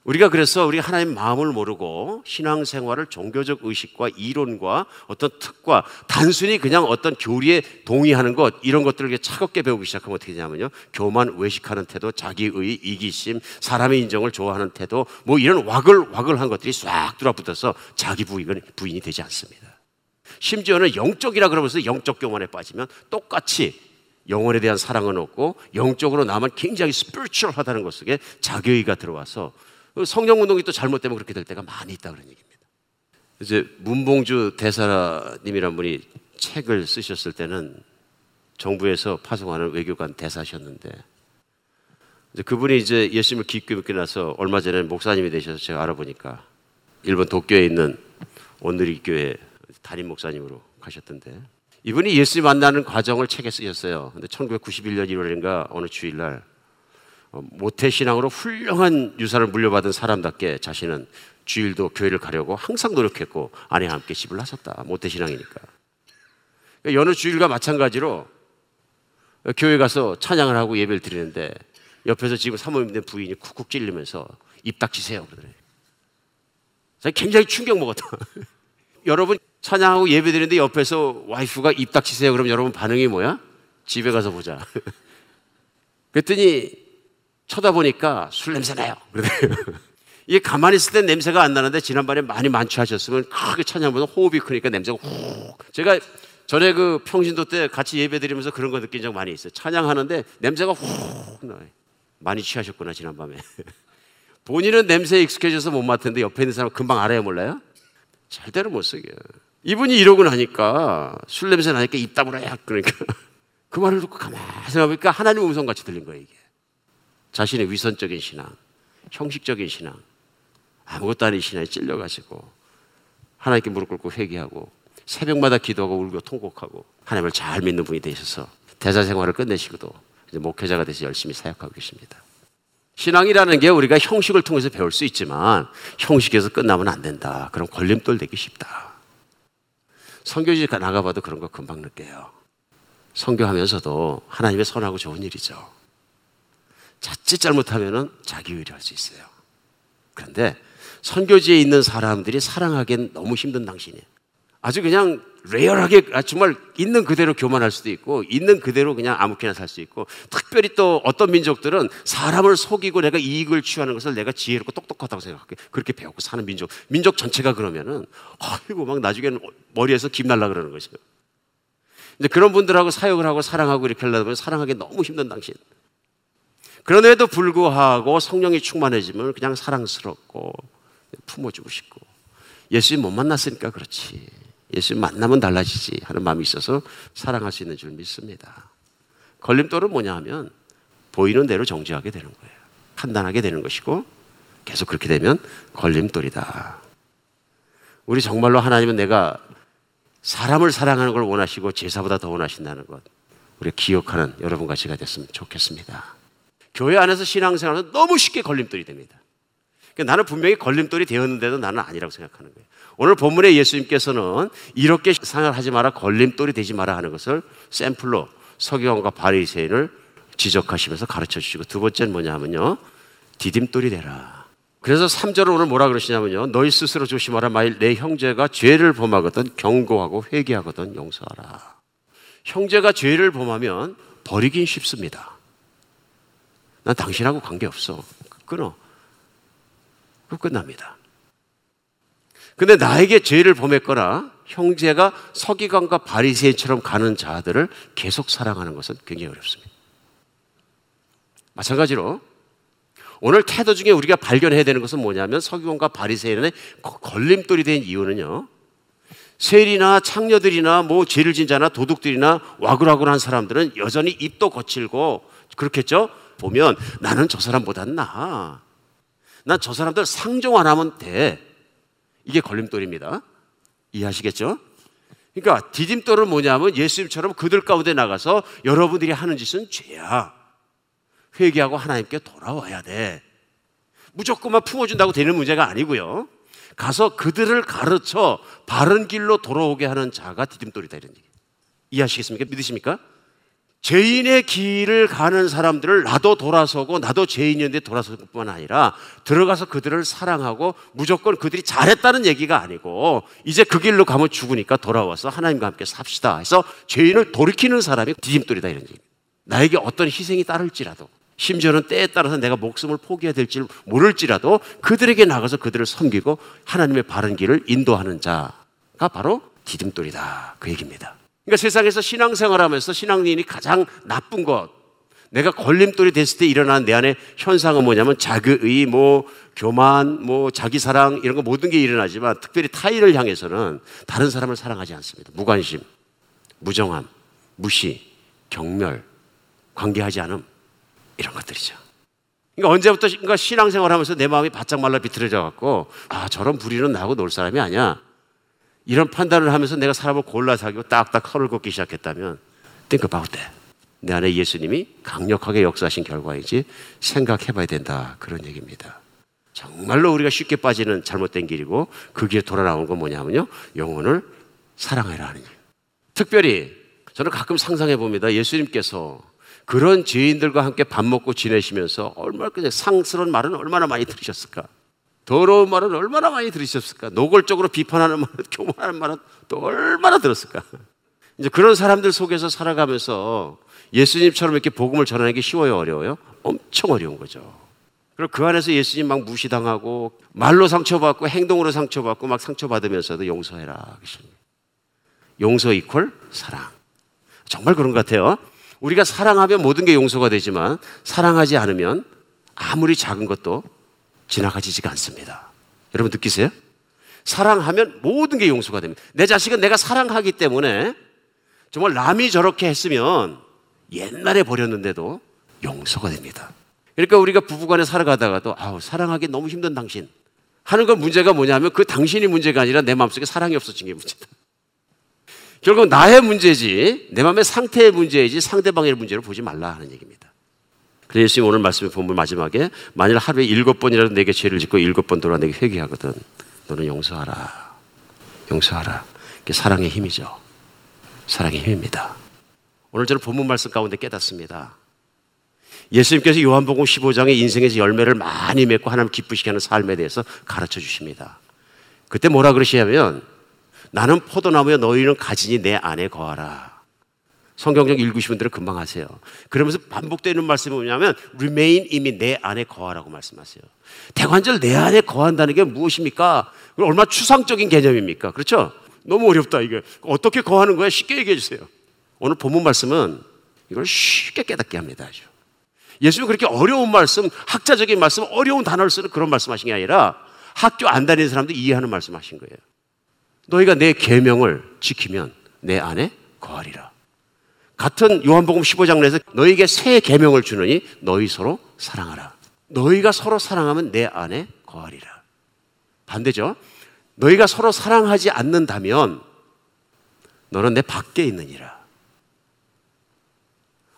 우리가 그래서 우리 하나님 마음을 모르고 신앙생활을 종교적 의식과 이론과 어떤 특과 단순히 그냥 어떤 교리에 동의하는 것 이런 것들을 차갑게 배우기 시작하면 어떻게 되냐면요 교만 외식하는 태도 자기의 이기심 사람의 인정을 좋아하는 태도 뭐 이런 와글와글한 것들이 싹 들어붙어서 자기 부인은 부인이 되지 않습니다 심지어는 영적이라 그러면서 영적 교만에 빠지면 똑같이 영혼에 대한 사랑은 없고 영적으로 남은 굉장히 스피리추얼하다는 것 속에 자교의가 들어와서 성령 운동이 또 잘못되면 그렇게 될 때가 많이 있다 그런 얘기입니다. 이제 문봉주 대사님이란 분이 책을 쓰셨을 때는 정부에서 파송하는 외교관 대사셨는데 이제 그분이 이제 예수님을 깊게 믿고 나서 얼마 전에 목사님이 되셔서 제가 알아보니까 일본 도쿄에 있는 온누리 교회 담임 목사님으로 가셨던데 이분이 예수님 만나는 과정을 책에 쓰셨어요. 근데 1991년 1월인가 어느 주일날 어, 모태 신앙으로 훌륭한 유산을 물려받은 사람답게 자신은 주일도 교회를 가려고 항상 노력했고 아내와 함께 집을 나섰다. 모태 신앙이니까. 그러니까 여느 주일과 마찬가지로 교회 가서 찬양을 하고 예배를 드리는데 옆에서 지금 사모님 된 부인이 쿡쿡 찔리면서 입 닥치세요 그러더래요. 굉장히 충격 먹었다. 여러분 찬양하고 예배 드리는데 옆에서 와이프가 입 닥치세요. 그럼 여러분 반응이 뭐야? 집에 가서 보자. 그랬더니 쳐다보니까 술 냄새 나요. 이게 가만히 있을 땐 냄새가 안 나는데 지난번에 많이 만취하셨으면 크게 찬양보다 호흡이 크니까 냄새가 훅. 제가 전에 그 평신도 때 같이 예배 드리면서 그런 거 느낀 적 많이 있어요. 찬양하는데 냄새가 훅 나요. 많이 취하셨구나, 지난밤에. 본인은 냄새에 익숙해져서 못 맡는데 옆에 있는 사람 금방 알아야 몰라요? 절대로 못 쓰게. 이분이 이러고 나니까 술 냄새 나니까 입 다물어야 그러니까 그 말을 듣고 가만히 생각해보니까 하나님 음성 같이 들린 거예요 이게 자신의 위선적인 신앙 형식적인 신앙 아무것도 아닌 신앙에 찔려가지고 하나님께 무릎 꿇고 회개하고 새벽마다 기도하고 울고 통곡하고 하나님을 잘 믿는 분이 되셔서 대사 생활을 끝내시고도 이제 목회자가 돼서 열심히 사역하고 계십니다. 신앙이라는 게 우리가 형식을 통해서 배울 수 있지만 형식에서 끝나면 안 된다. 그럼 걸림돌 되기 쉽다. 선교지 나가봐도 그런 거 금방 느껴요. 선교하면서도 하나님의 선하고 좋은 일이죠. 자칫 잘못하면 자기 의뢰할 수 있어요. 그런데 선교지에 있는 사람들이 사랑하기엔 너무 힘든 당신이에요. 아주 그냥 rare하게 아, 정말 있는 그대로 교만할 수도 있고 있는 그대로 그냥 아무렇게나 살 수 있고 특별히 또 어떤 민족들은 사람을 속이고 내가 이익을 취하는 것을 내가 지혜롭고 똑똑하다고 생각하게 그렇게 배우고 사는 민족 민족 전체가 그러면은 아이고 막 나중에는 머리에서 김 날라 그러는 거죠. 이제 그런 분들하고 사역을 하고 사랑하고 이렇게 하려다 보면 사랑하기 너무 힘든 당신. 그런데도 불구하고 성령이 충만해지면 그냥 사랑스럽고 품어주고 싶고 예수님 못 만났으니까 그렇지. 예수님 만나면 달라지지 하는 마음이 있어서 사랑할 수 있는 줄 믿습니다. 걸림돌은 뭐냐 하면 보이는 대로 정지하게 되는 거예요. 판단하게 되는 것이고 계속 그렇게 되면 걸림돌이다. 우리 정말로 하나님은 내가 사람을 사랑하는 걸 원하시고 제사보다 더 원하신다는 것 우리 기억하는 여러분 같이가 됐으면 좋겠습니다. 교회 안에서 신앙생활은 너무 쉽게 걸림돌이 됩니다. 그러니까 나는 분명히 걸림돌이 되었는데도 나는 아니라고 생각하는 거예요. 오늘 본문에 예수님께서는 이렇게 생각하지 마라 걸림돌이 되지 마라 하는 것을 샘플로 서기관과 바리새인을 지적하시면서 가르쳐 주시고 두 번째는 뭐냐면요. 디딤돌이 되라. 그래서 3절을 오늘 뭐라 그러시냐면요. 너희 스스로 조심하라. 만일 내 형제가 죄를 범하거든 경고하고 회개하거든 용서하라. 형제가 죄를 범하면 버리긴 쉽습니다. 난 당신하고 관계없어. 끊어. 그 끝납니다. 근데 나에게 죄를 범했거나 형제가 서기관과 바리새인처럼 가는 자들을 계속 사랑하는 것은 굉장히 어렵습니다. 마찬가지로 오늘 태도 중에 우리가 발견해야 되는 것은 뭐냐면 서기관과 바리새인의 걸림돌이 된 이유는요. 세리나 창녀들이나 뭐 죄를 진 자나 도둑들이나 와글와글한 사람들은 여전히 입도 거칠고 그렇겠죠? 보면 나는 저 사람보단 나아. 난 저 사람들 상종 안 하면 돼. 이게 걸림돌입니다. 이해하시겠죠? 그러니까 디딤돌은 뭐냐면 예수님처럼 그들 가운데 나가서 여러분들이 하는 짓은 죄야. 회개하고 하나님께 돌아와야 돼. 무조건만 품어준다고 되는 문제가 아니고요. 가서 그들을 가르쳐 바른 길로 돌아오게 하는 자가 디딤돌이다 이런 얘기. 이해하시겠습니까? 믿으십니까? 죄인의 길을 가는 사람들을 나도 돌아서고 나도 죄인이었는데 돌아설 뿐만 아니라 들어가서 그들을 사랑하고 무조건 그들이 잘했다는 얘기가 아니고 이제 그 길로 가면 죽으니까 돌아와서 하나님과 함께 삽시다 해서 죄인을 돌이키는 사람이 디딤돌이다 이런 얘기. 나에게 어떤 희생이 따를지라도 심지어는 때에 따라서 내가 목숨을 포기해야 될지 모를지라도 그들에게 나가서 그들을 섬기고 하나님의 바른 길을 인도하는 자가 바로 디딤돌이다 그 얘기입니다. 그러니까 세상에서 신앙생활하면서 신앙인이 가장 나쁜 것, 내가 걸림돌이 됐을 때 일어나는 내 안에 현상은 뭐냐면 자기의 뭐 교만, 뭐 자기 사랑 이런 거 모든 게 일어나지만 특별히 타인을 향해서는 다른 사람을 사랑하지 않습니다. 무관심, 무정함, 무시, 경멸, 관계하지 않음 이런 것들이죠. 그러니까 언제부터 신앙생활하면서 내 마음이 바짝 말라 비틀어져 갖고 아 저런 불의는 나하고 놀 사람이 아니야. 이런 판단을 하면서 내가 사람을 골라 사귀고 딱딱 허를 걷기 시작했다면 think about that. 내 안에 예수님이 강력하게 역사하신 결과이지 생각해 봐야 된다. 그런 얘기입니다. 정말로 우리가 쉽게 빠지는 잘못된 길이고 그 길에 돌아 나온 건 뭐냐면요. 영혼을 사랑해라 하는 일. 특별히 저는 가끔 상상해 봅니다. 예수님께서 그런 죄인들과 함께 밥 먹고 지내시면서 얼마나 상스러운 말은 얼마나 많이 들으셨을까? 더러운 말은 얼마나 많이 들으셨을까? 노골적으로 비판하는 말은, 교만하는 말은 또 얼마나 들었을까? 이제 그런 사람들 속에서 살아가면서 예수님처럼 이렇게 복음을 전하는 게 쉬워요, 어려워요? 엄청 어려운 거죠. 그리고 그 안에서 예수님 막 무시당하고 말로 상처받고 행동으로 상처받고 막 상처받으면서도 용서해라. 용서 이퀄 사랑. 정말 그런 것 같아요. 우리가 사랑하면 모든 게 용서가 되지만 사랑하지 않으면 아무리 작은 것도 지나가지지가 않습니다. 여러분 느끼세요? 사랑하면 모든 게 용서가 됩니다. 내 자식은 내가 사랑하기 때문에 정말 남이 저렇게 했으면 옛날에 버렸는데도 용서가 됩니다. 그러니까 우리가 부부간에 살아가다가도 아우 사랑하기 너무 힘든 당신 하는 건 문제가 뭐냐면 그 당신이 문제가 아니라 내 마음속에 사랑이 없어진 게 문제다. 결국 나의 문제지 내 마음의 상태의 문제이지 상대방의 문제로 보지 말라 하는 얘기입니다. 그래서 예수님 오늘 말씀에 보면 마지막에 만일 하루에 일곱 번이라도 내게 죄를 짓고 일곱 번 돌아 내게 회개하거든 너는 용서하라. 용서하라. 그게 사랑의 힘이죠. 사랑의 힘입니다. 오늘 저는 본문 말씀 가운데 깨닫습니다. 예수님께서 요한복음 15장에 인생에서 열매를 많이 맺고 하나님 기쁘시게 하는 삶에 대해서 가르쳐 주십니다. 그때 뭐라 그러시냐면 나는 포도나무여 너희는 가지니 내 안에 거하라. 성경적 읽으신 분들은 금방 하세요. 그러면서 반복되는 말씀이 뭐냐면 remain 이미 내 안에 거하라고 말씀하세요. 대관절 내 안에 거한다는 게 무엇입니까? 얼마나 추상적인 개념입니까? 그렇죠? 너무 어렵다 이게. 어떻게 거하는 거야? 쉽게 얘기해 주세요. 오늘 본문 말씀은 이걸 쉽게 깨닫게 합니다. 예수님 그렇게 어려운 말씀, 학자적인 말씀, 어려운 단어를 쓰는 그런 말씀하신 게 아니라 학교 안 다니는 사람도 이해하는 말씀하신 거예요. 너희가 내 계명을 지키면 내 안에 거하리라. 같은 요한복음 15장 내에서 너희에게 새 계명을 주느니 너희 서로 사랑하라. 너희가 서로 사랑하면 내 안에 거하리라. 반대죠. 너희가 서로 사랑하지 않는다면 너는 내 밖에 있느니라.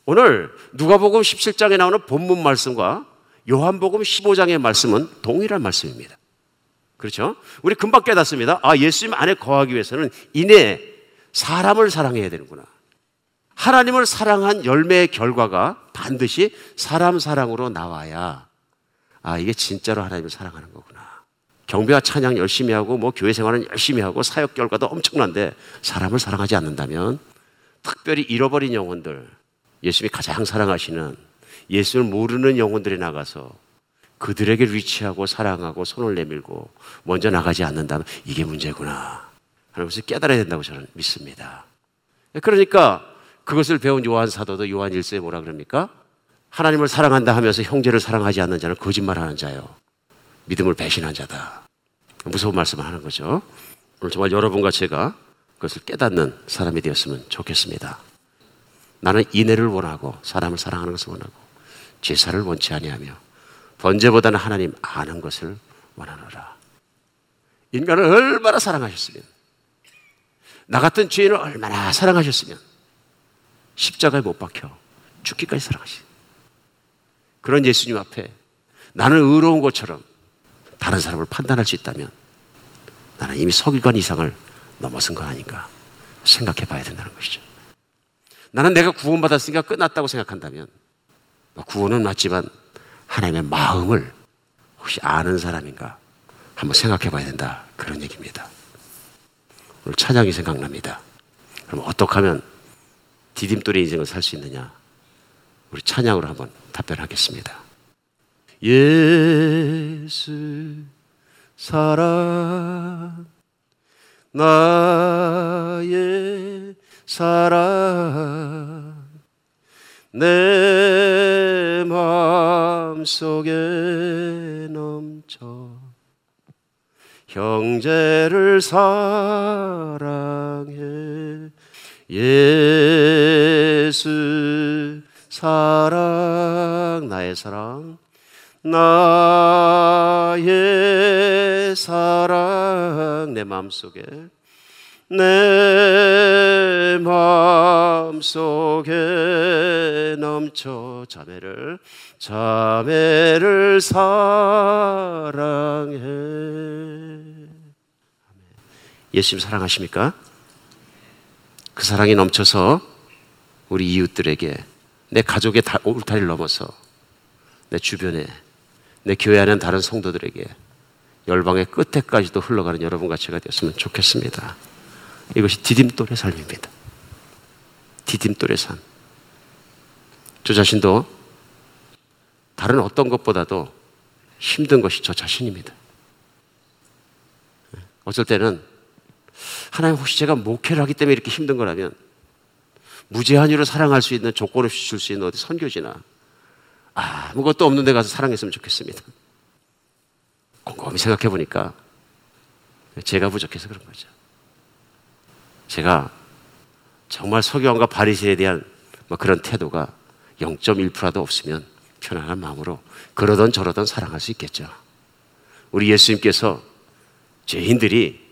오늘 누가복음 17장에 나오는 본문 말씀과 요한복음 15장의 말씀은 동일한 말씀입니다. 그렇죠? 우리 금방 깨닫습니다. 아, 예수님 안에 거하기 위해서는 이내 사람을 사랑해야 되는구나. 하나님을 사랑한 열매의 결과가 반드시 사람 사랑으로 나와야 아, 이게 진짜로 하나님을 사랑하는 거구나. 경배와 찬양 열심히 하고 뭐 교회 생활은 열심히 하고 사역 결과도 엄청난데 사람을 사랑하지 않는다면 특별히 잃어버린 영혼들 예수님이 가장 사랑하시는 예수를 모르는 영혼들이 나가서 그들에게 리치하고 사랑하고 손을 내밀고 먼저 나가지 않는다면 이게 문제구나 하는 것을 깨달아야 된다고 저는 믿습니다. 그러니까 그것을 배운 요한 사도도 요한 일서에 뭐라 그럽니까? 하나님을 사랑한다 하면서 형제를 사랑하지 않는 자는 거짓말하는 자요. 믿음을 배신한 자다. 무서운 말씀을 하는 거죠. 오늘 정말 여러분과 제가 그것을 깨닫는 사람이 되었으면 좋겠습니다. 나는 인애를 원하고 사람을 사랑하는 것을 원하고 제사를 원치 아니하며 번제보다는 하나님 아는 것을 원하노라. 인간을 얼마나 사랑하셨으면 나 같은 죄인을 얼마나 사랑하셨으면 십자가에 못 박혀 죽기까지 사랑하시. 그런 예수님 앞에 나는 의로운 것처럼 다른 사람을 판단할 수 있다면 나는 이미 서기관 이상을 넘어선 거 아닌가 생각해 봐야 된다는 것이죠. 나는 내가 구원받았으니까 끝났다고 생각한다면 뭐 구원은 맞지만 하나님의 마음을 혹시 아는 사람인가 한번 생각해 봐야 된다. 그런 얘기입니다. 오늘 찬양이 생각납니다. 그럼 어떻게 하면 디딤돌의 인생을 살 수 있느냐? 우리 찬양으로 한번 답변하겠습니다. 예수 사랑 나의 사랑 내 마음속에 넘쳐 형제를 사랑해 예수 사랑 나의 사랑. 나의 사랑 내 마음속에. 내 마음속에 넘쳐 자매를 자매를 사랑해. 예수님 사랑하십니까? 그 사랑이 넘쳐서 우리 이웃들에게 내 가족의 울타리를 넘어서 내 주변에 내 교회 안에 다른 성도들에게 열방의 끝에까지도 흘러가는 여러분과 제가 되었으면 좋겠습니다. 이것이 디딤돌의 삶입니다. 디딤돌의 삶. 저 자신도 다른 어떤 것보다도 힘든 것이 저 자신입니다. 어쩔 때는 하나님 혹시 제가 목회를 하기 때문에 이렇게 힘든 거라면 무제한으로 사랑할 수 있는 조건 없이 줄 수 있는 어디 선교지나 아무것도 없는 데 가서 사랑했으면 좋겠습니다. 곰곰이 생각해 보니까 제가 부족해서 그런 거죠. 제가 정말 서기관과 바리새에 대한 뭐 그런 태도가 0.1%도 없으면 편안한 마음으로 그러던 저러던 사랑할 수 있겠죠. 우리 예수님께서 죄인들이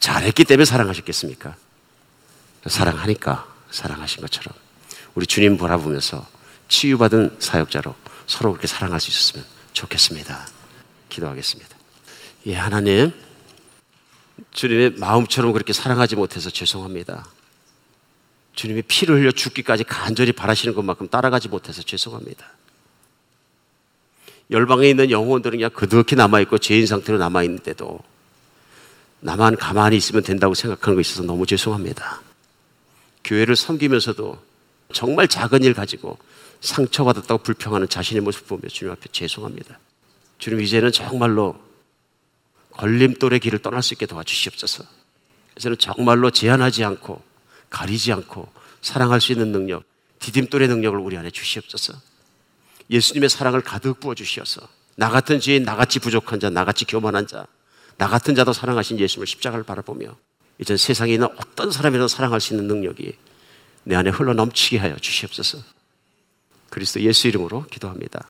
잘했기 때문에 사랑하셨겠습니까? 사랑하니까 사랑하신 것처럼 우리 주님 바라보면서 치유받은 사역자로 서로 그렇게 사랑할 수 있었으면 좋겠습니다. 기도하겠습니다. 예, 하나님. 주님의 마음처럼 그렇게 사랑하지 못해서 죄송합니다. 주님이 피를 흘려 죽기까지 간절히 바라시는 것만큼 따라가지 못해서 죄송합니다. 열방에 있는 영혼들은 그냥 그득히 남아있고 죄인 상태로 남아있는데도 나만 가만히 있으면 된다고 생각하는 거 있어서 너무 죄송합니다. 교회를 섬기면서도 정말 작은 일 가지고 상처받았다고 불평하는 자신의 모습 보며 주님 앞에 죄송합니다. 주님 이제는 정말로 걸림돌의 길을 떠날 수 있게 도와주시옵소서. 이제는 정말로 제한하지 않고 가리지 않고 사랑할 수 있는 능력, 디딤돌의 능력을 우리 안에 주시옵소서. 예수님의 사랑을 가득 부어 주시어서 나 같은 죄인, 나같이 부족한 자, 나같이 교만한 자, 나 같은 자도 사랑하신 예수님을 십자가를 바라보며 이제 세상에 있는 어떤 사람이라도 사랑할 수 있는 능력이 내 안에 흘러 넘치게 하여 주시옵소서. 그리스도 예수 이름으로 기도합니다.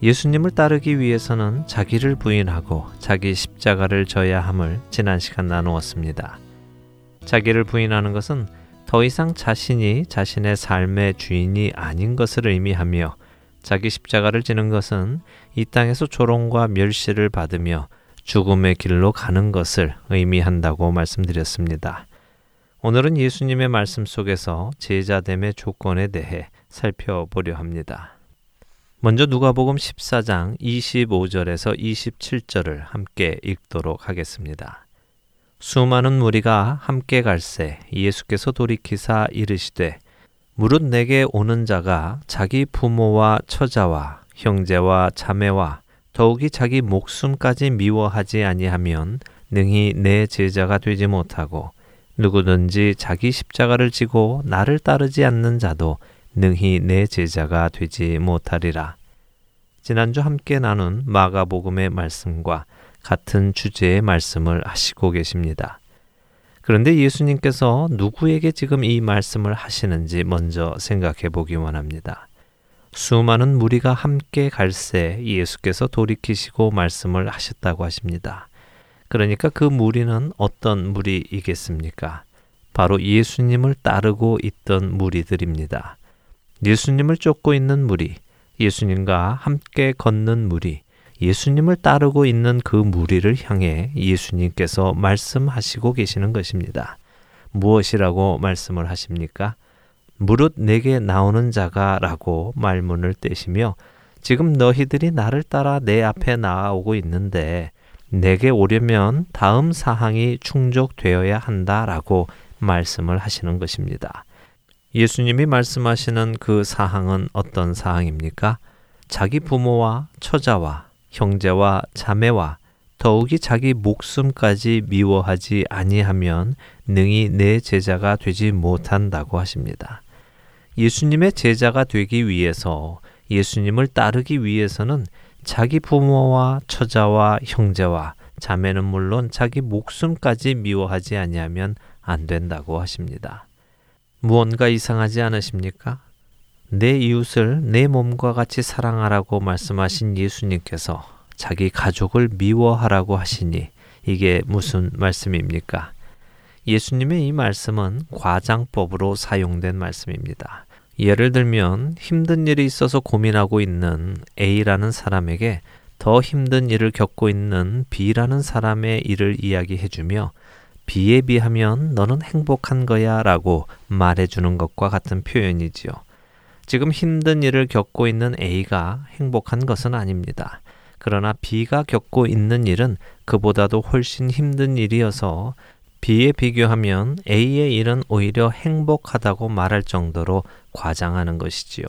예수님을 따르기 위해서는 자기를 부인하고 자기 십자가를 져야 함을 지난 시간 나누었습니다. 자기를 부인하는 것은 더 이상 자신이 자신의 삶의 주인이 아닌 것을 의미하며 자기 십자가를 지는 것은 이 땅에서 조롱과 멸시를 받으며 죽음의 길로 가는 것을 의미한다고 말씀드렸습니다. 오늘은 예수님의 말씀 속에서 제자됨의 조건에 대해 살펴보려 합니다. 먼저 누가복음 14장 25절에서 27절을 함께 읽도록 하겠습니다. 수많은 무리가 함께 갈새 예수께서 돌이키사 이르시되 무릇 내게 오는 자가 자기 부모와 처자와 형제와 자매와 더욱이 자기 목숨까지 미워하지 아니하면 능히 내 제자가 되지 못하고 누구든지 자기 십자가를 지고 나를 따르지 않는 자도 능히 내 제자가 되지 못하리라. 지난주 함께 나눈 마가복음의 말씀과 같은 주제의 말씀을 하시고 계십니다. 그런데 예수님께서 누구에게 지금 이 말씀을 하시는지 먼저 생각해 보기 원합니다. 수많은 무리가 함께 갈새 예수께서 돌이키시고 말씀을 하셨다고 하십니다. 그러니까 그 무리는 어떤 무리이겠습니까? 바로 예수님을 따르고 있던 무리들입니다. 예수님을 쫓고 있는 무리, 예수님과 함께 걷는 무리, 예수님을 따르고 있는 그 무리를 향해 예수님께서 말씀하시고 계시는 것입니다. 무엇이라고 말씀을 하십니까? 무릇 내게 나오는 자가 라고 말문을 떼시며 지금 너희들이 나를 따라 내 앞에 나아오고 있는데 내게 오려면 다음 사항이 충족되어야 한다라고 말씀을 하시는 것입니다. 예수님이 말씀하시는 그 사항은 어떤 사항입니까? 자기 부모와 처자와 형제와 자매와 더욱이 자기 목숨까지 미워하지 아니하면 능히 내 제자가 되지 못한다고 하십니다. 예수님의 제자가 되기 위해서 예수님을 따르기 위해서는 자기 부모와 처자와 형제와 자매는 물론 자기 목숨까지 미워하지 아니하면 안 된다고 하십니다. 무언가 이상하지 않으십니까? 내 이웃을 내 몸과 같이 사랑하라고 말씀하신 예수님께서 자기 가족을 미워하라고 하시니 이게 무슨 말씀입니까? 예수님의 이 말씀은 과장법으로 사용된 말씀입니다. 예를 들면 힘든 일이 있어서 고민하고 있는 A라는 사람에게 더 힘든 일을 겪고 있는 B라는 사람의 일을 이야기해주며 B에 비하면 너는 행복한 거야 라고 말해주는 것과 같은 표현이지요. 지금 힘든 일을 겪고 있는 A가 행복한 것은 아닙니다. 그러나 B가 겪고 있는 일은 그보다도 훨씬 힘든 일이어서 B에 비교하면 A의 일은 오히려 행복하다고 말할 정도로 과장하는 것이지요.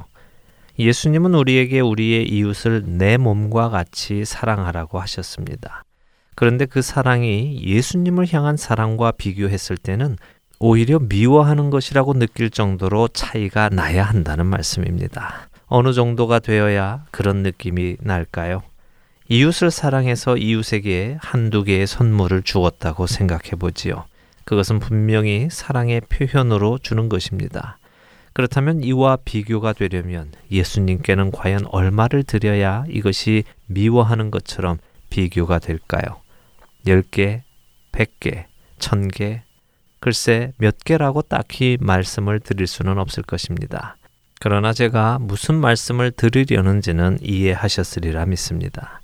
예수님은 우리에게 우리의 이웃을 내 몸과 같이 사랑하라고 하셨습니다. 그런데 그 사랑이 예수님을 향한 사랑과 비교했을 때는 오히려 미워하는 것이라고 느낄 정도로 차이가 나야 한다는 말씀입니다. 어느 정도가 되어야 그런 느낌이 날까요? 이웃을 사랑해서 이웃에게 한두 개의 선물을 주었다고 생각해 보지요. 그것은 분명히 사랑의 표현으로 주는 것입니다. 그렇다면 이와 비교가 되려면 예수님께는 과연 얼마를 드려야 이것이 미워하는 것처럼 비교가 될까요? 10개, 100개, 1000개, 글쎄 몇 개라고 딱히 말씀을 드릴 수는 없을 것입니다. 그러나 제가 무슨 말씀을 드리려는지는 이해하셨으리라 믿습니다.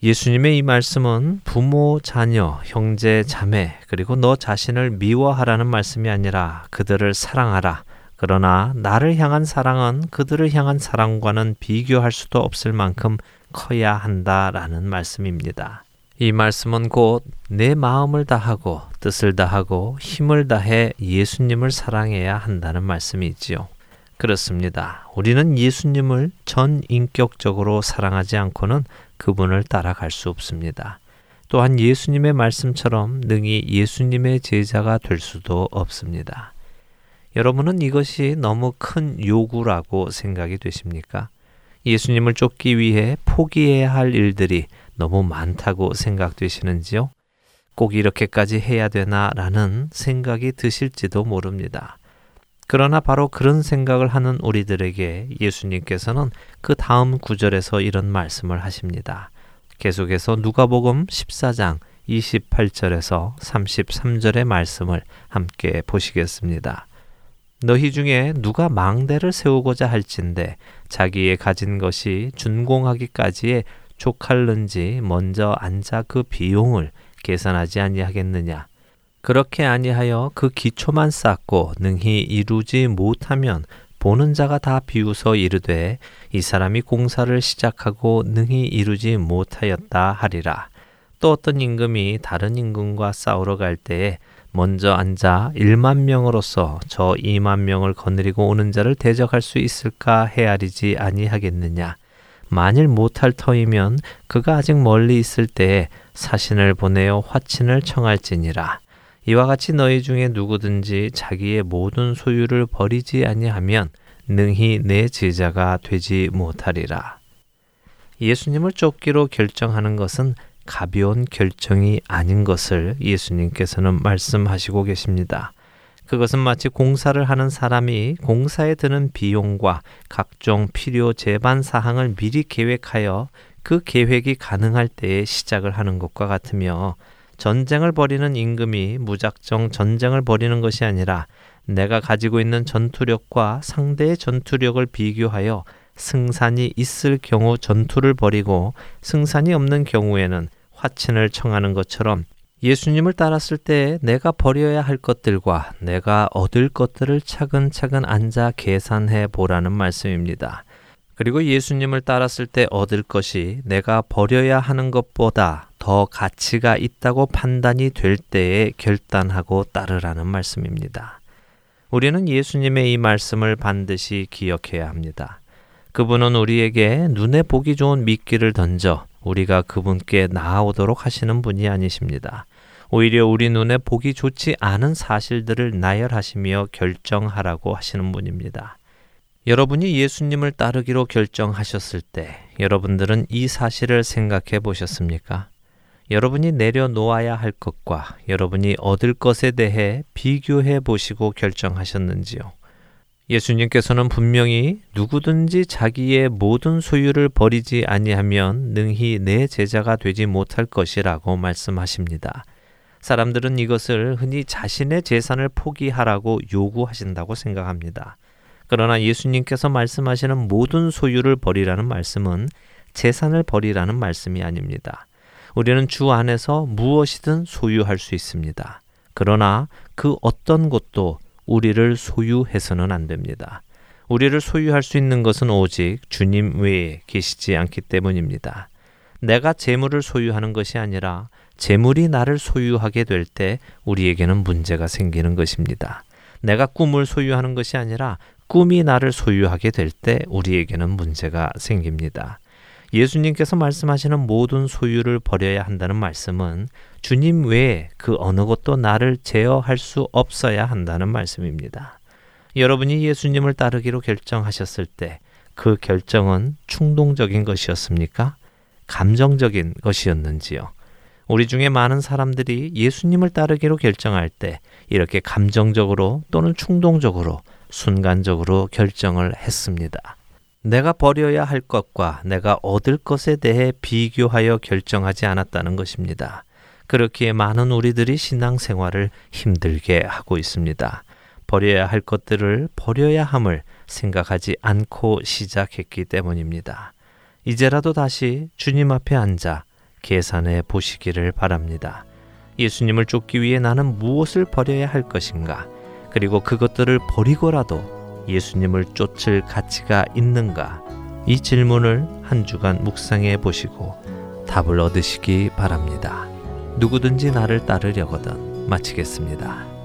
예수님의 이 말씀은 부모, 자녀, 형제, 자매, 그리고 너 자신을 미워하라는 말씀이 아니라 그들을 사랑하라. 그러나 나를 향한 사랑은 그들을 향한 사랑과는 비교할 수도 없을 만큼 커야 한다라는 말씀입니다. 이 말씀은 곧 내 마음을 다하고 뜻을 다하고 힘을 다해 예수님을 사랑해야 한다는 말씀이지요. 그렇습니다. 우리는 예수님을 전 인격적으로 사랑하지 않고는 그분을 따라갈 수 없습니다. 또한 예수님의 말씀처럼 능히 예수님의 제자가 될 수도 없습니다. 여러분은 이것이 너무 큰 요구라고 생각이 되십니까? 예수님을 쫓기 위해 포기해야 할 일들이 너무 많다고 생각되시는지요? 꼭 이렇게까지 해야 되나 라는 생각이 드실지도 모릅니다. 그러나 바로 그런 생각을 하는 우리들에게 예수님께서는 그 다음 구절에서 이런 말씀을 하십니다. 계속해서 누가복음 14장 28절에서 33절의 말씀을 함께 보시겠습니다. 너희 중에 누가 망대를 세우고자 할진대 자기의 가진 것이 준공하기까지에 족할는지 먼저 앉아 그 비용을 계산하지 아니하겠느냐 그렇게 아니하여 그 기초만 쌓고 능히 이루지 못하면 보는 자가 다 비웃어 이르되 이 사람이 공사를 시작하고 능히 이루지 못하였다 하리라. 또 어떤 임금이 다른 임금과 싸우러 갈 때에 먼저 앉아 1만 명으로서 저 2만 명을 거느리고 오는 자를 대적할 수 있을까 헤아리지 아니하겠느냐. 만일 못할 터이면 그가 아직 멀리 있을 때에 사신을 보내어 화친을 청할지니라. 이와 같이 너희 중에 누구든지 자기의 모든 소유를 버리지 아니하면 능히 내 제자가 되지 못하리라. 예수님을 쫓기로 결정하는 것은 가벼운 결정이 아닌 것을 예수님께서는 말씀하시고 계십니다. 그것은 마치 공사를 하는 사람이 공사에 드는 비용과 각종 필요 제반 사항을 미리 계획하여 그 계획이 가능할 때에 시작을 하는 것과 같으며 전쟁을 벌이는 임금이 무작정 전쟁을 벌이는 것이 아니라 내가 가지고 있는 전투력과 상대의 전투력을 비교하여 승산이 있을 경우 전투를 벌이고 승산이 없는 경우에는 화친을 청하는 것처럼 예수님을 따랐을 때 내가 버려야 할 것들과 내가 얻을 것들을 차근차근 앉아 계산해 보라는 말씀입니다. 그리고 예수님을 따랐을 때 얻을 것이 내가 버려야 하는 것보다 더 가치가 있다고 판단이 될 때에 결단하고 따르라는 말씀입니다. 우리는 예수님의 이 말씀을 반드시 기억해야 합니다. 그분은 우리에게 눈에 보기 좋은 미끼를 던져 우리가 그분께 나아오도록 하시는 분이 아니십니다. 오히려 우리 눈에 보기 좋지 않은 사실들을 나열하시며 결정하라고 하시는 분입니다. 여러분이 예수님을 따르기로 결정하셨을 때 여러분들은 이 사실을 생각해 보셨습니까? 여러분이 내려놓아야 할 것과 여러분이 얻을 것에 대해 비교해 보시고 결정하셨는지요? 예수님께서는 분명히 누구든지 자기의 모든 소유를 버리지 아니하면 능히 내 제자가 되지 못할 것이라고 말씀하십니다. 사람들은 이것을 흔히 자신의 재산을 포기하라고 요구하신다고 생각합니다. 그러나 예수님께서 말씀하시는 모든 소유를 버리라는 말씀은 재산을 버리라는 말씀이 아닙니다. 우리는 주 안에서 무엇이든 소유할 수 있습니다. 그러나 그 어떤 것도 우리를 소유해서는 안 됩니다. 우리를 소유할 수 있는 것은 오직 주님 외에 계시지 않기 때문입니다. 내가 재물을 소유하는 것이 아니라 재물이 나를 소유하게 될 때 우리에게는 문제가 생기는 것입니다. 내가 꿈을 소유하는 것이 아니라 꿈이 나를 소유하게 될 때 우리에게는 문제가 생깁니다. 예수님께서 말씀하시는 모든 소유를 버려야 한다는 말씀은 주님 외에 그 어느 것도 나를 제어할 수 없어야 한다는 말씀입니다. 여러분이 예수님을 따르기로 결정하셨을 때 그 결정은 충동적인 것이었습니까? 감정적인 것이었는지요? 우리 중에 많은 사람들이 예수님을 따르기로 결정할 때 이렇게 감정적으로 또는 충동적으로 순간적으로 결정을 했습니다. 내가 버려야 할 것과 내가 얻을 것에 대해 비교하여 결정하지 않았다는 것입니다. 그렇기에 많은 우리들이 신앙생활을 힘들게 하고 있습니다. 버려야 할 것들을 버려야 함을 생각하지 않고 시작했기 때문입니다. 이제라도 다시 주님 앞에 앉아 계산해 보시기를 바랍니다. 예수님을 쫓기 위해 나는 무엇을 버려야 할 것인가? 그리고 그것들을 버리고라도 예수님을 쫓을 가치가 있는가? 이 질문을 한 주간 묵상해 보시고 답을 얻으시기 바랍니다. 누구든지 나를 따르려거든 마치겠습니다.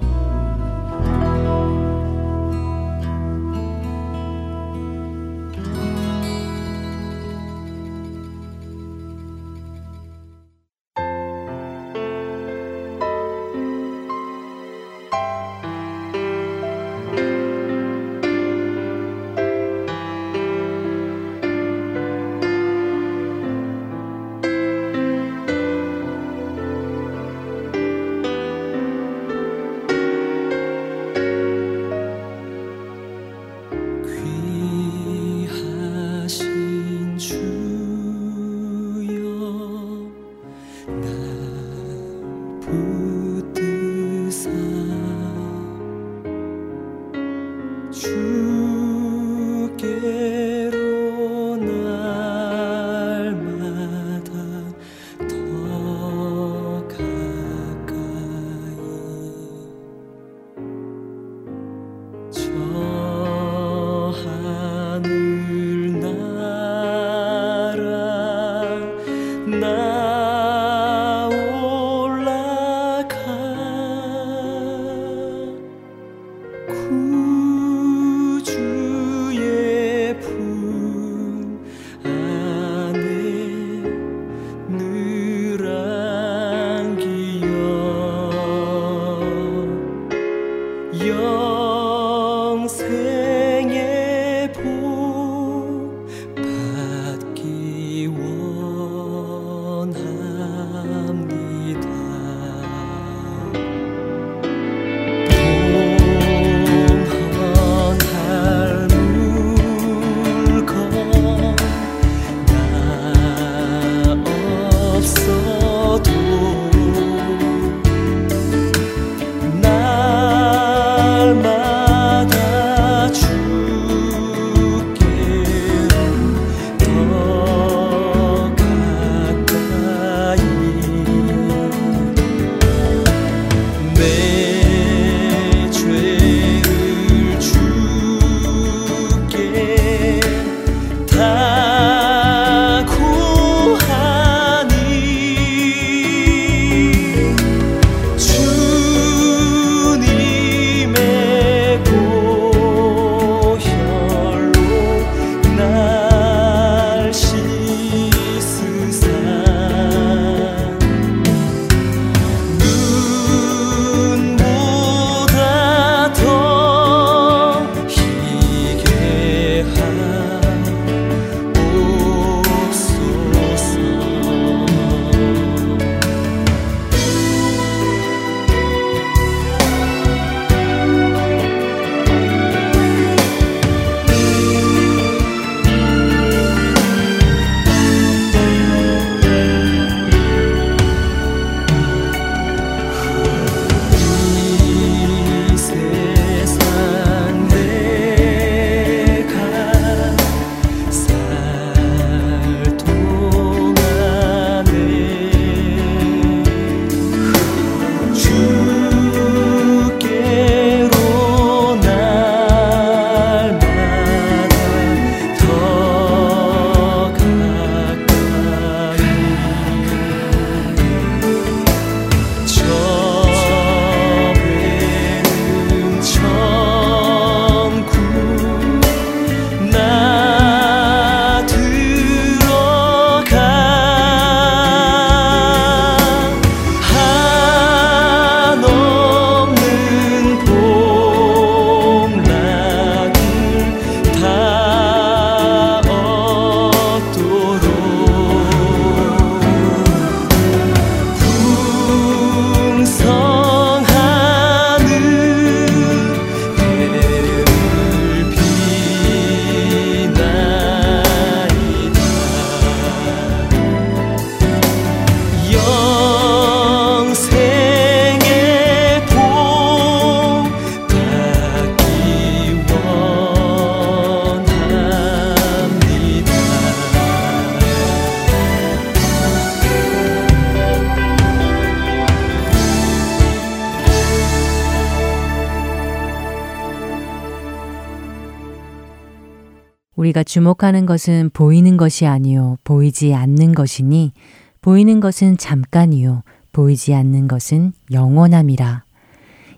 우리가 주목하는 것은 보이는 것이 아니요 보이지 않는 것이니 보이는 것은 잠깐이요 보이지 않는 것은 영원함이라.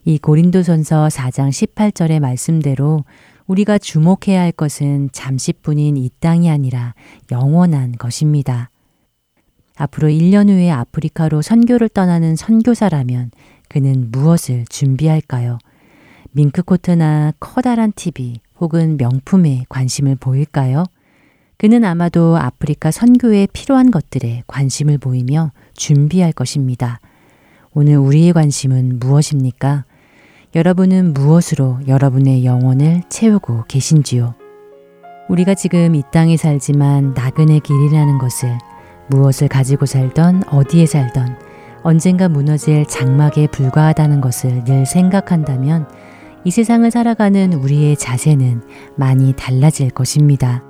이 고린도전서 4장 18절의 말씀대로 우리가 주목해야 할 것은 잠시뿐인 이 땅이 아니라 영원한 것입니다. 앞으로 1년 후에 아프리카로 선교를 떠나는 선교사라면 그는 무엇을 준비할까요? 밍크코트나 커다란 TV 혹은 명품에 관심을 보일까요? 그는 아마도 아프리카 선교에 필요한 것들에 관심을 보이며 준비할 것입니다. 오늘 우리의 관심은 무엇입니까? 여러분은 무엇으로 여러분의 영혼을 채우고 계신지요? 우리가 지금 이 땅에 살지만 나그네 길이라는 것을 무엇을 가지고 살던 어디에 살던 언젠가 무너질 장막에 불과하다는 것을 늘 생각한다면 이 세상을 살아가는 우리의 자세는 많이 달라질 것입니다.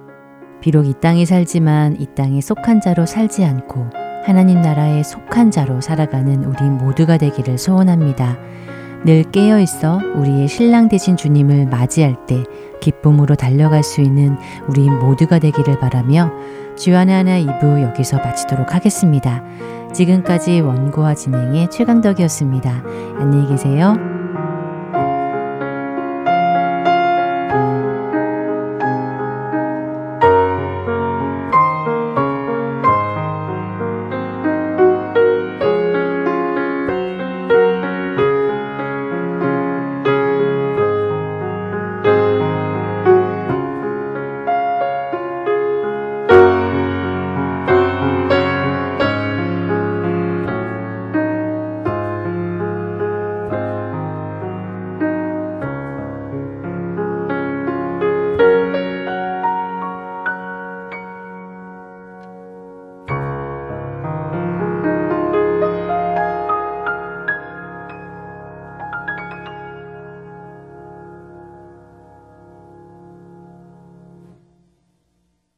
비록 이 땅에 살지만 이 땅에 속한 자로 살지 않고 하나님 나라에 속한 자로 살아가는 우리 모두가 되기를 소원합니다. 늘 깨어 있어 우리의 신랑 되신 주님을 맞이할 때 기쁨으로 달려갈 수 있는 우리 모두가 되기를 바라며 주안의 하나 2부 여기서 마치도록 하겠습니다. 지금까지 원고와 진행의 최강덕이었습니다. 안녕히 계세요.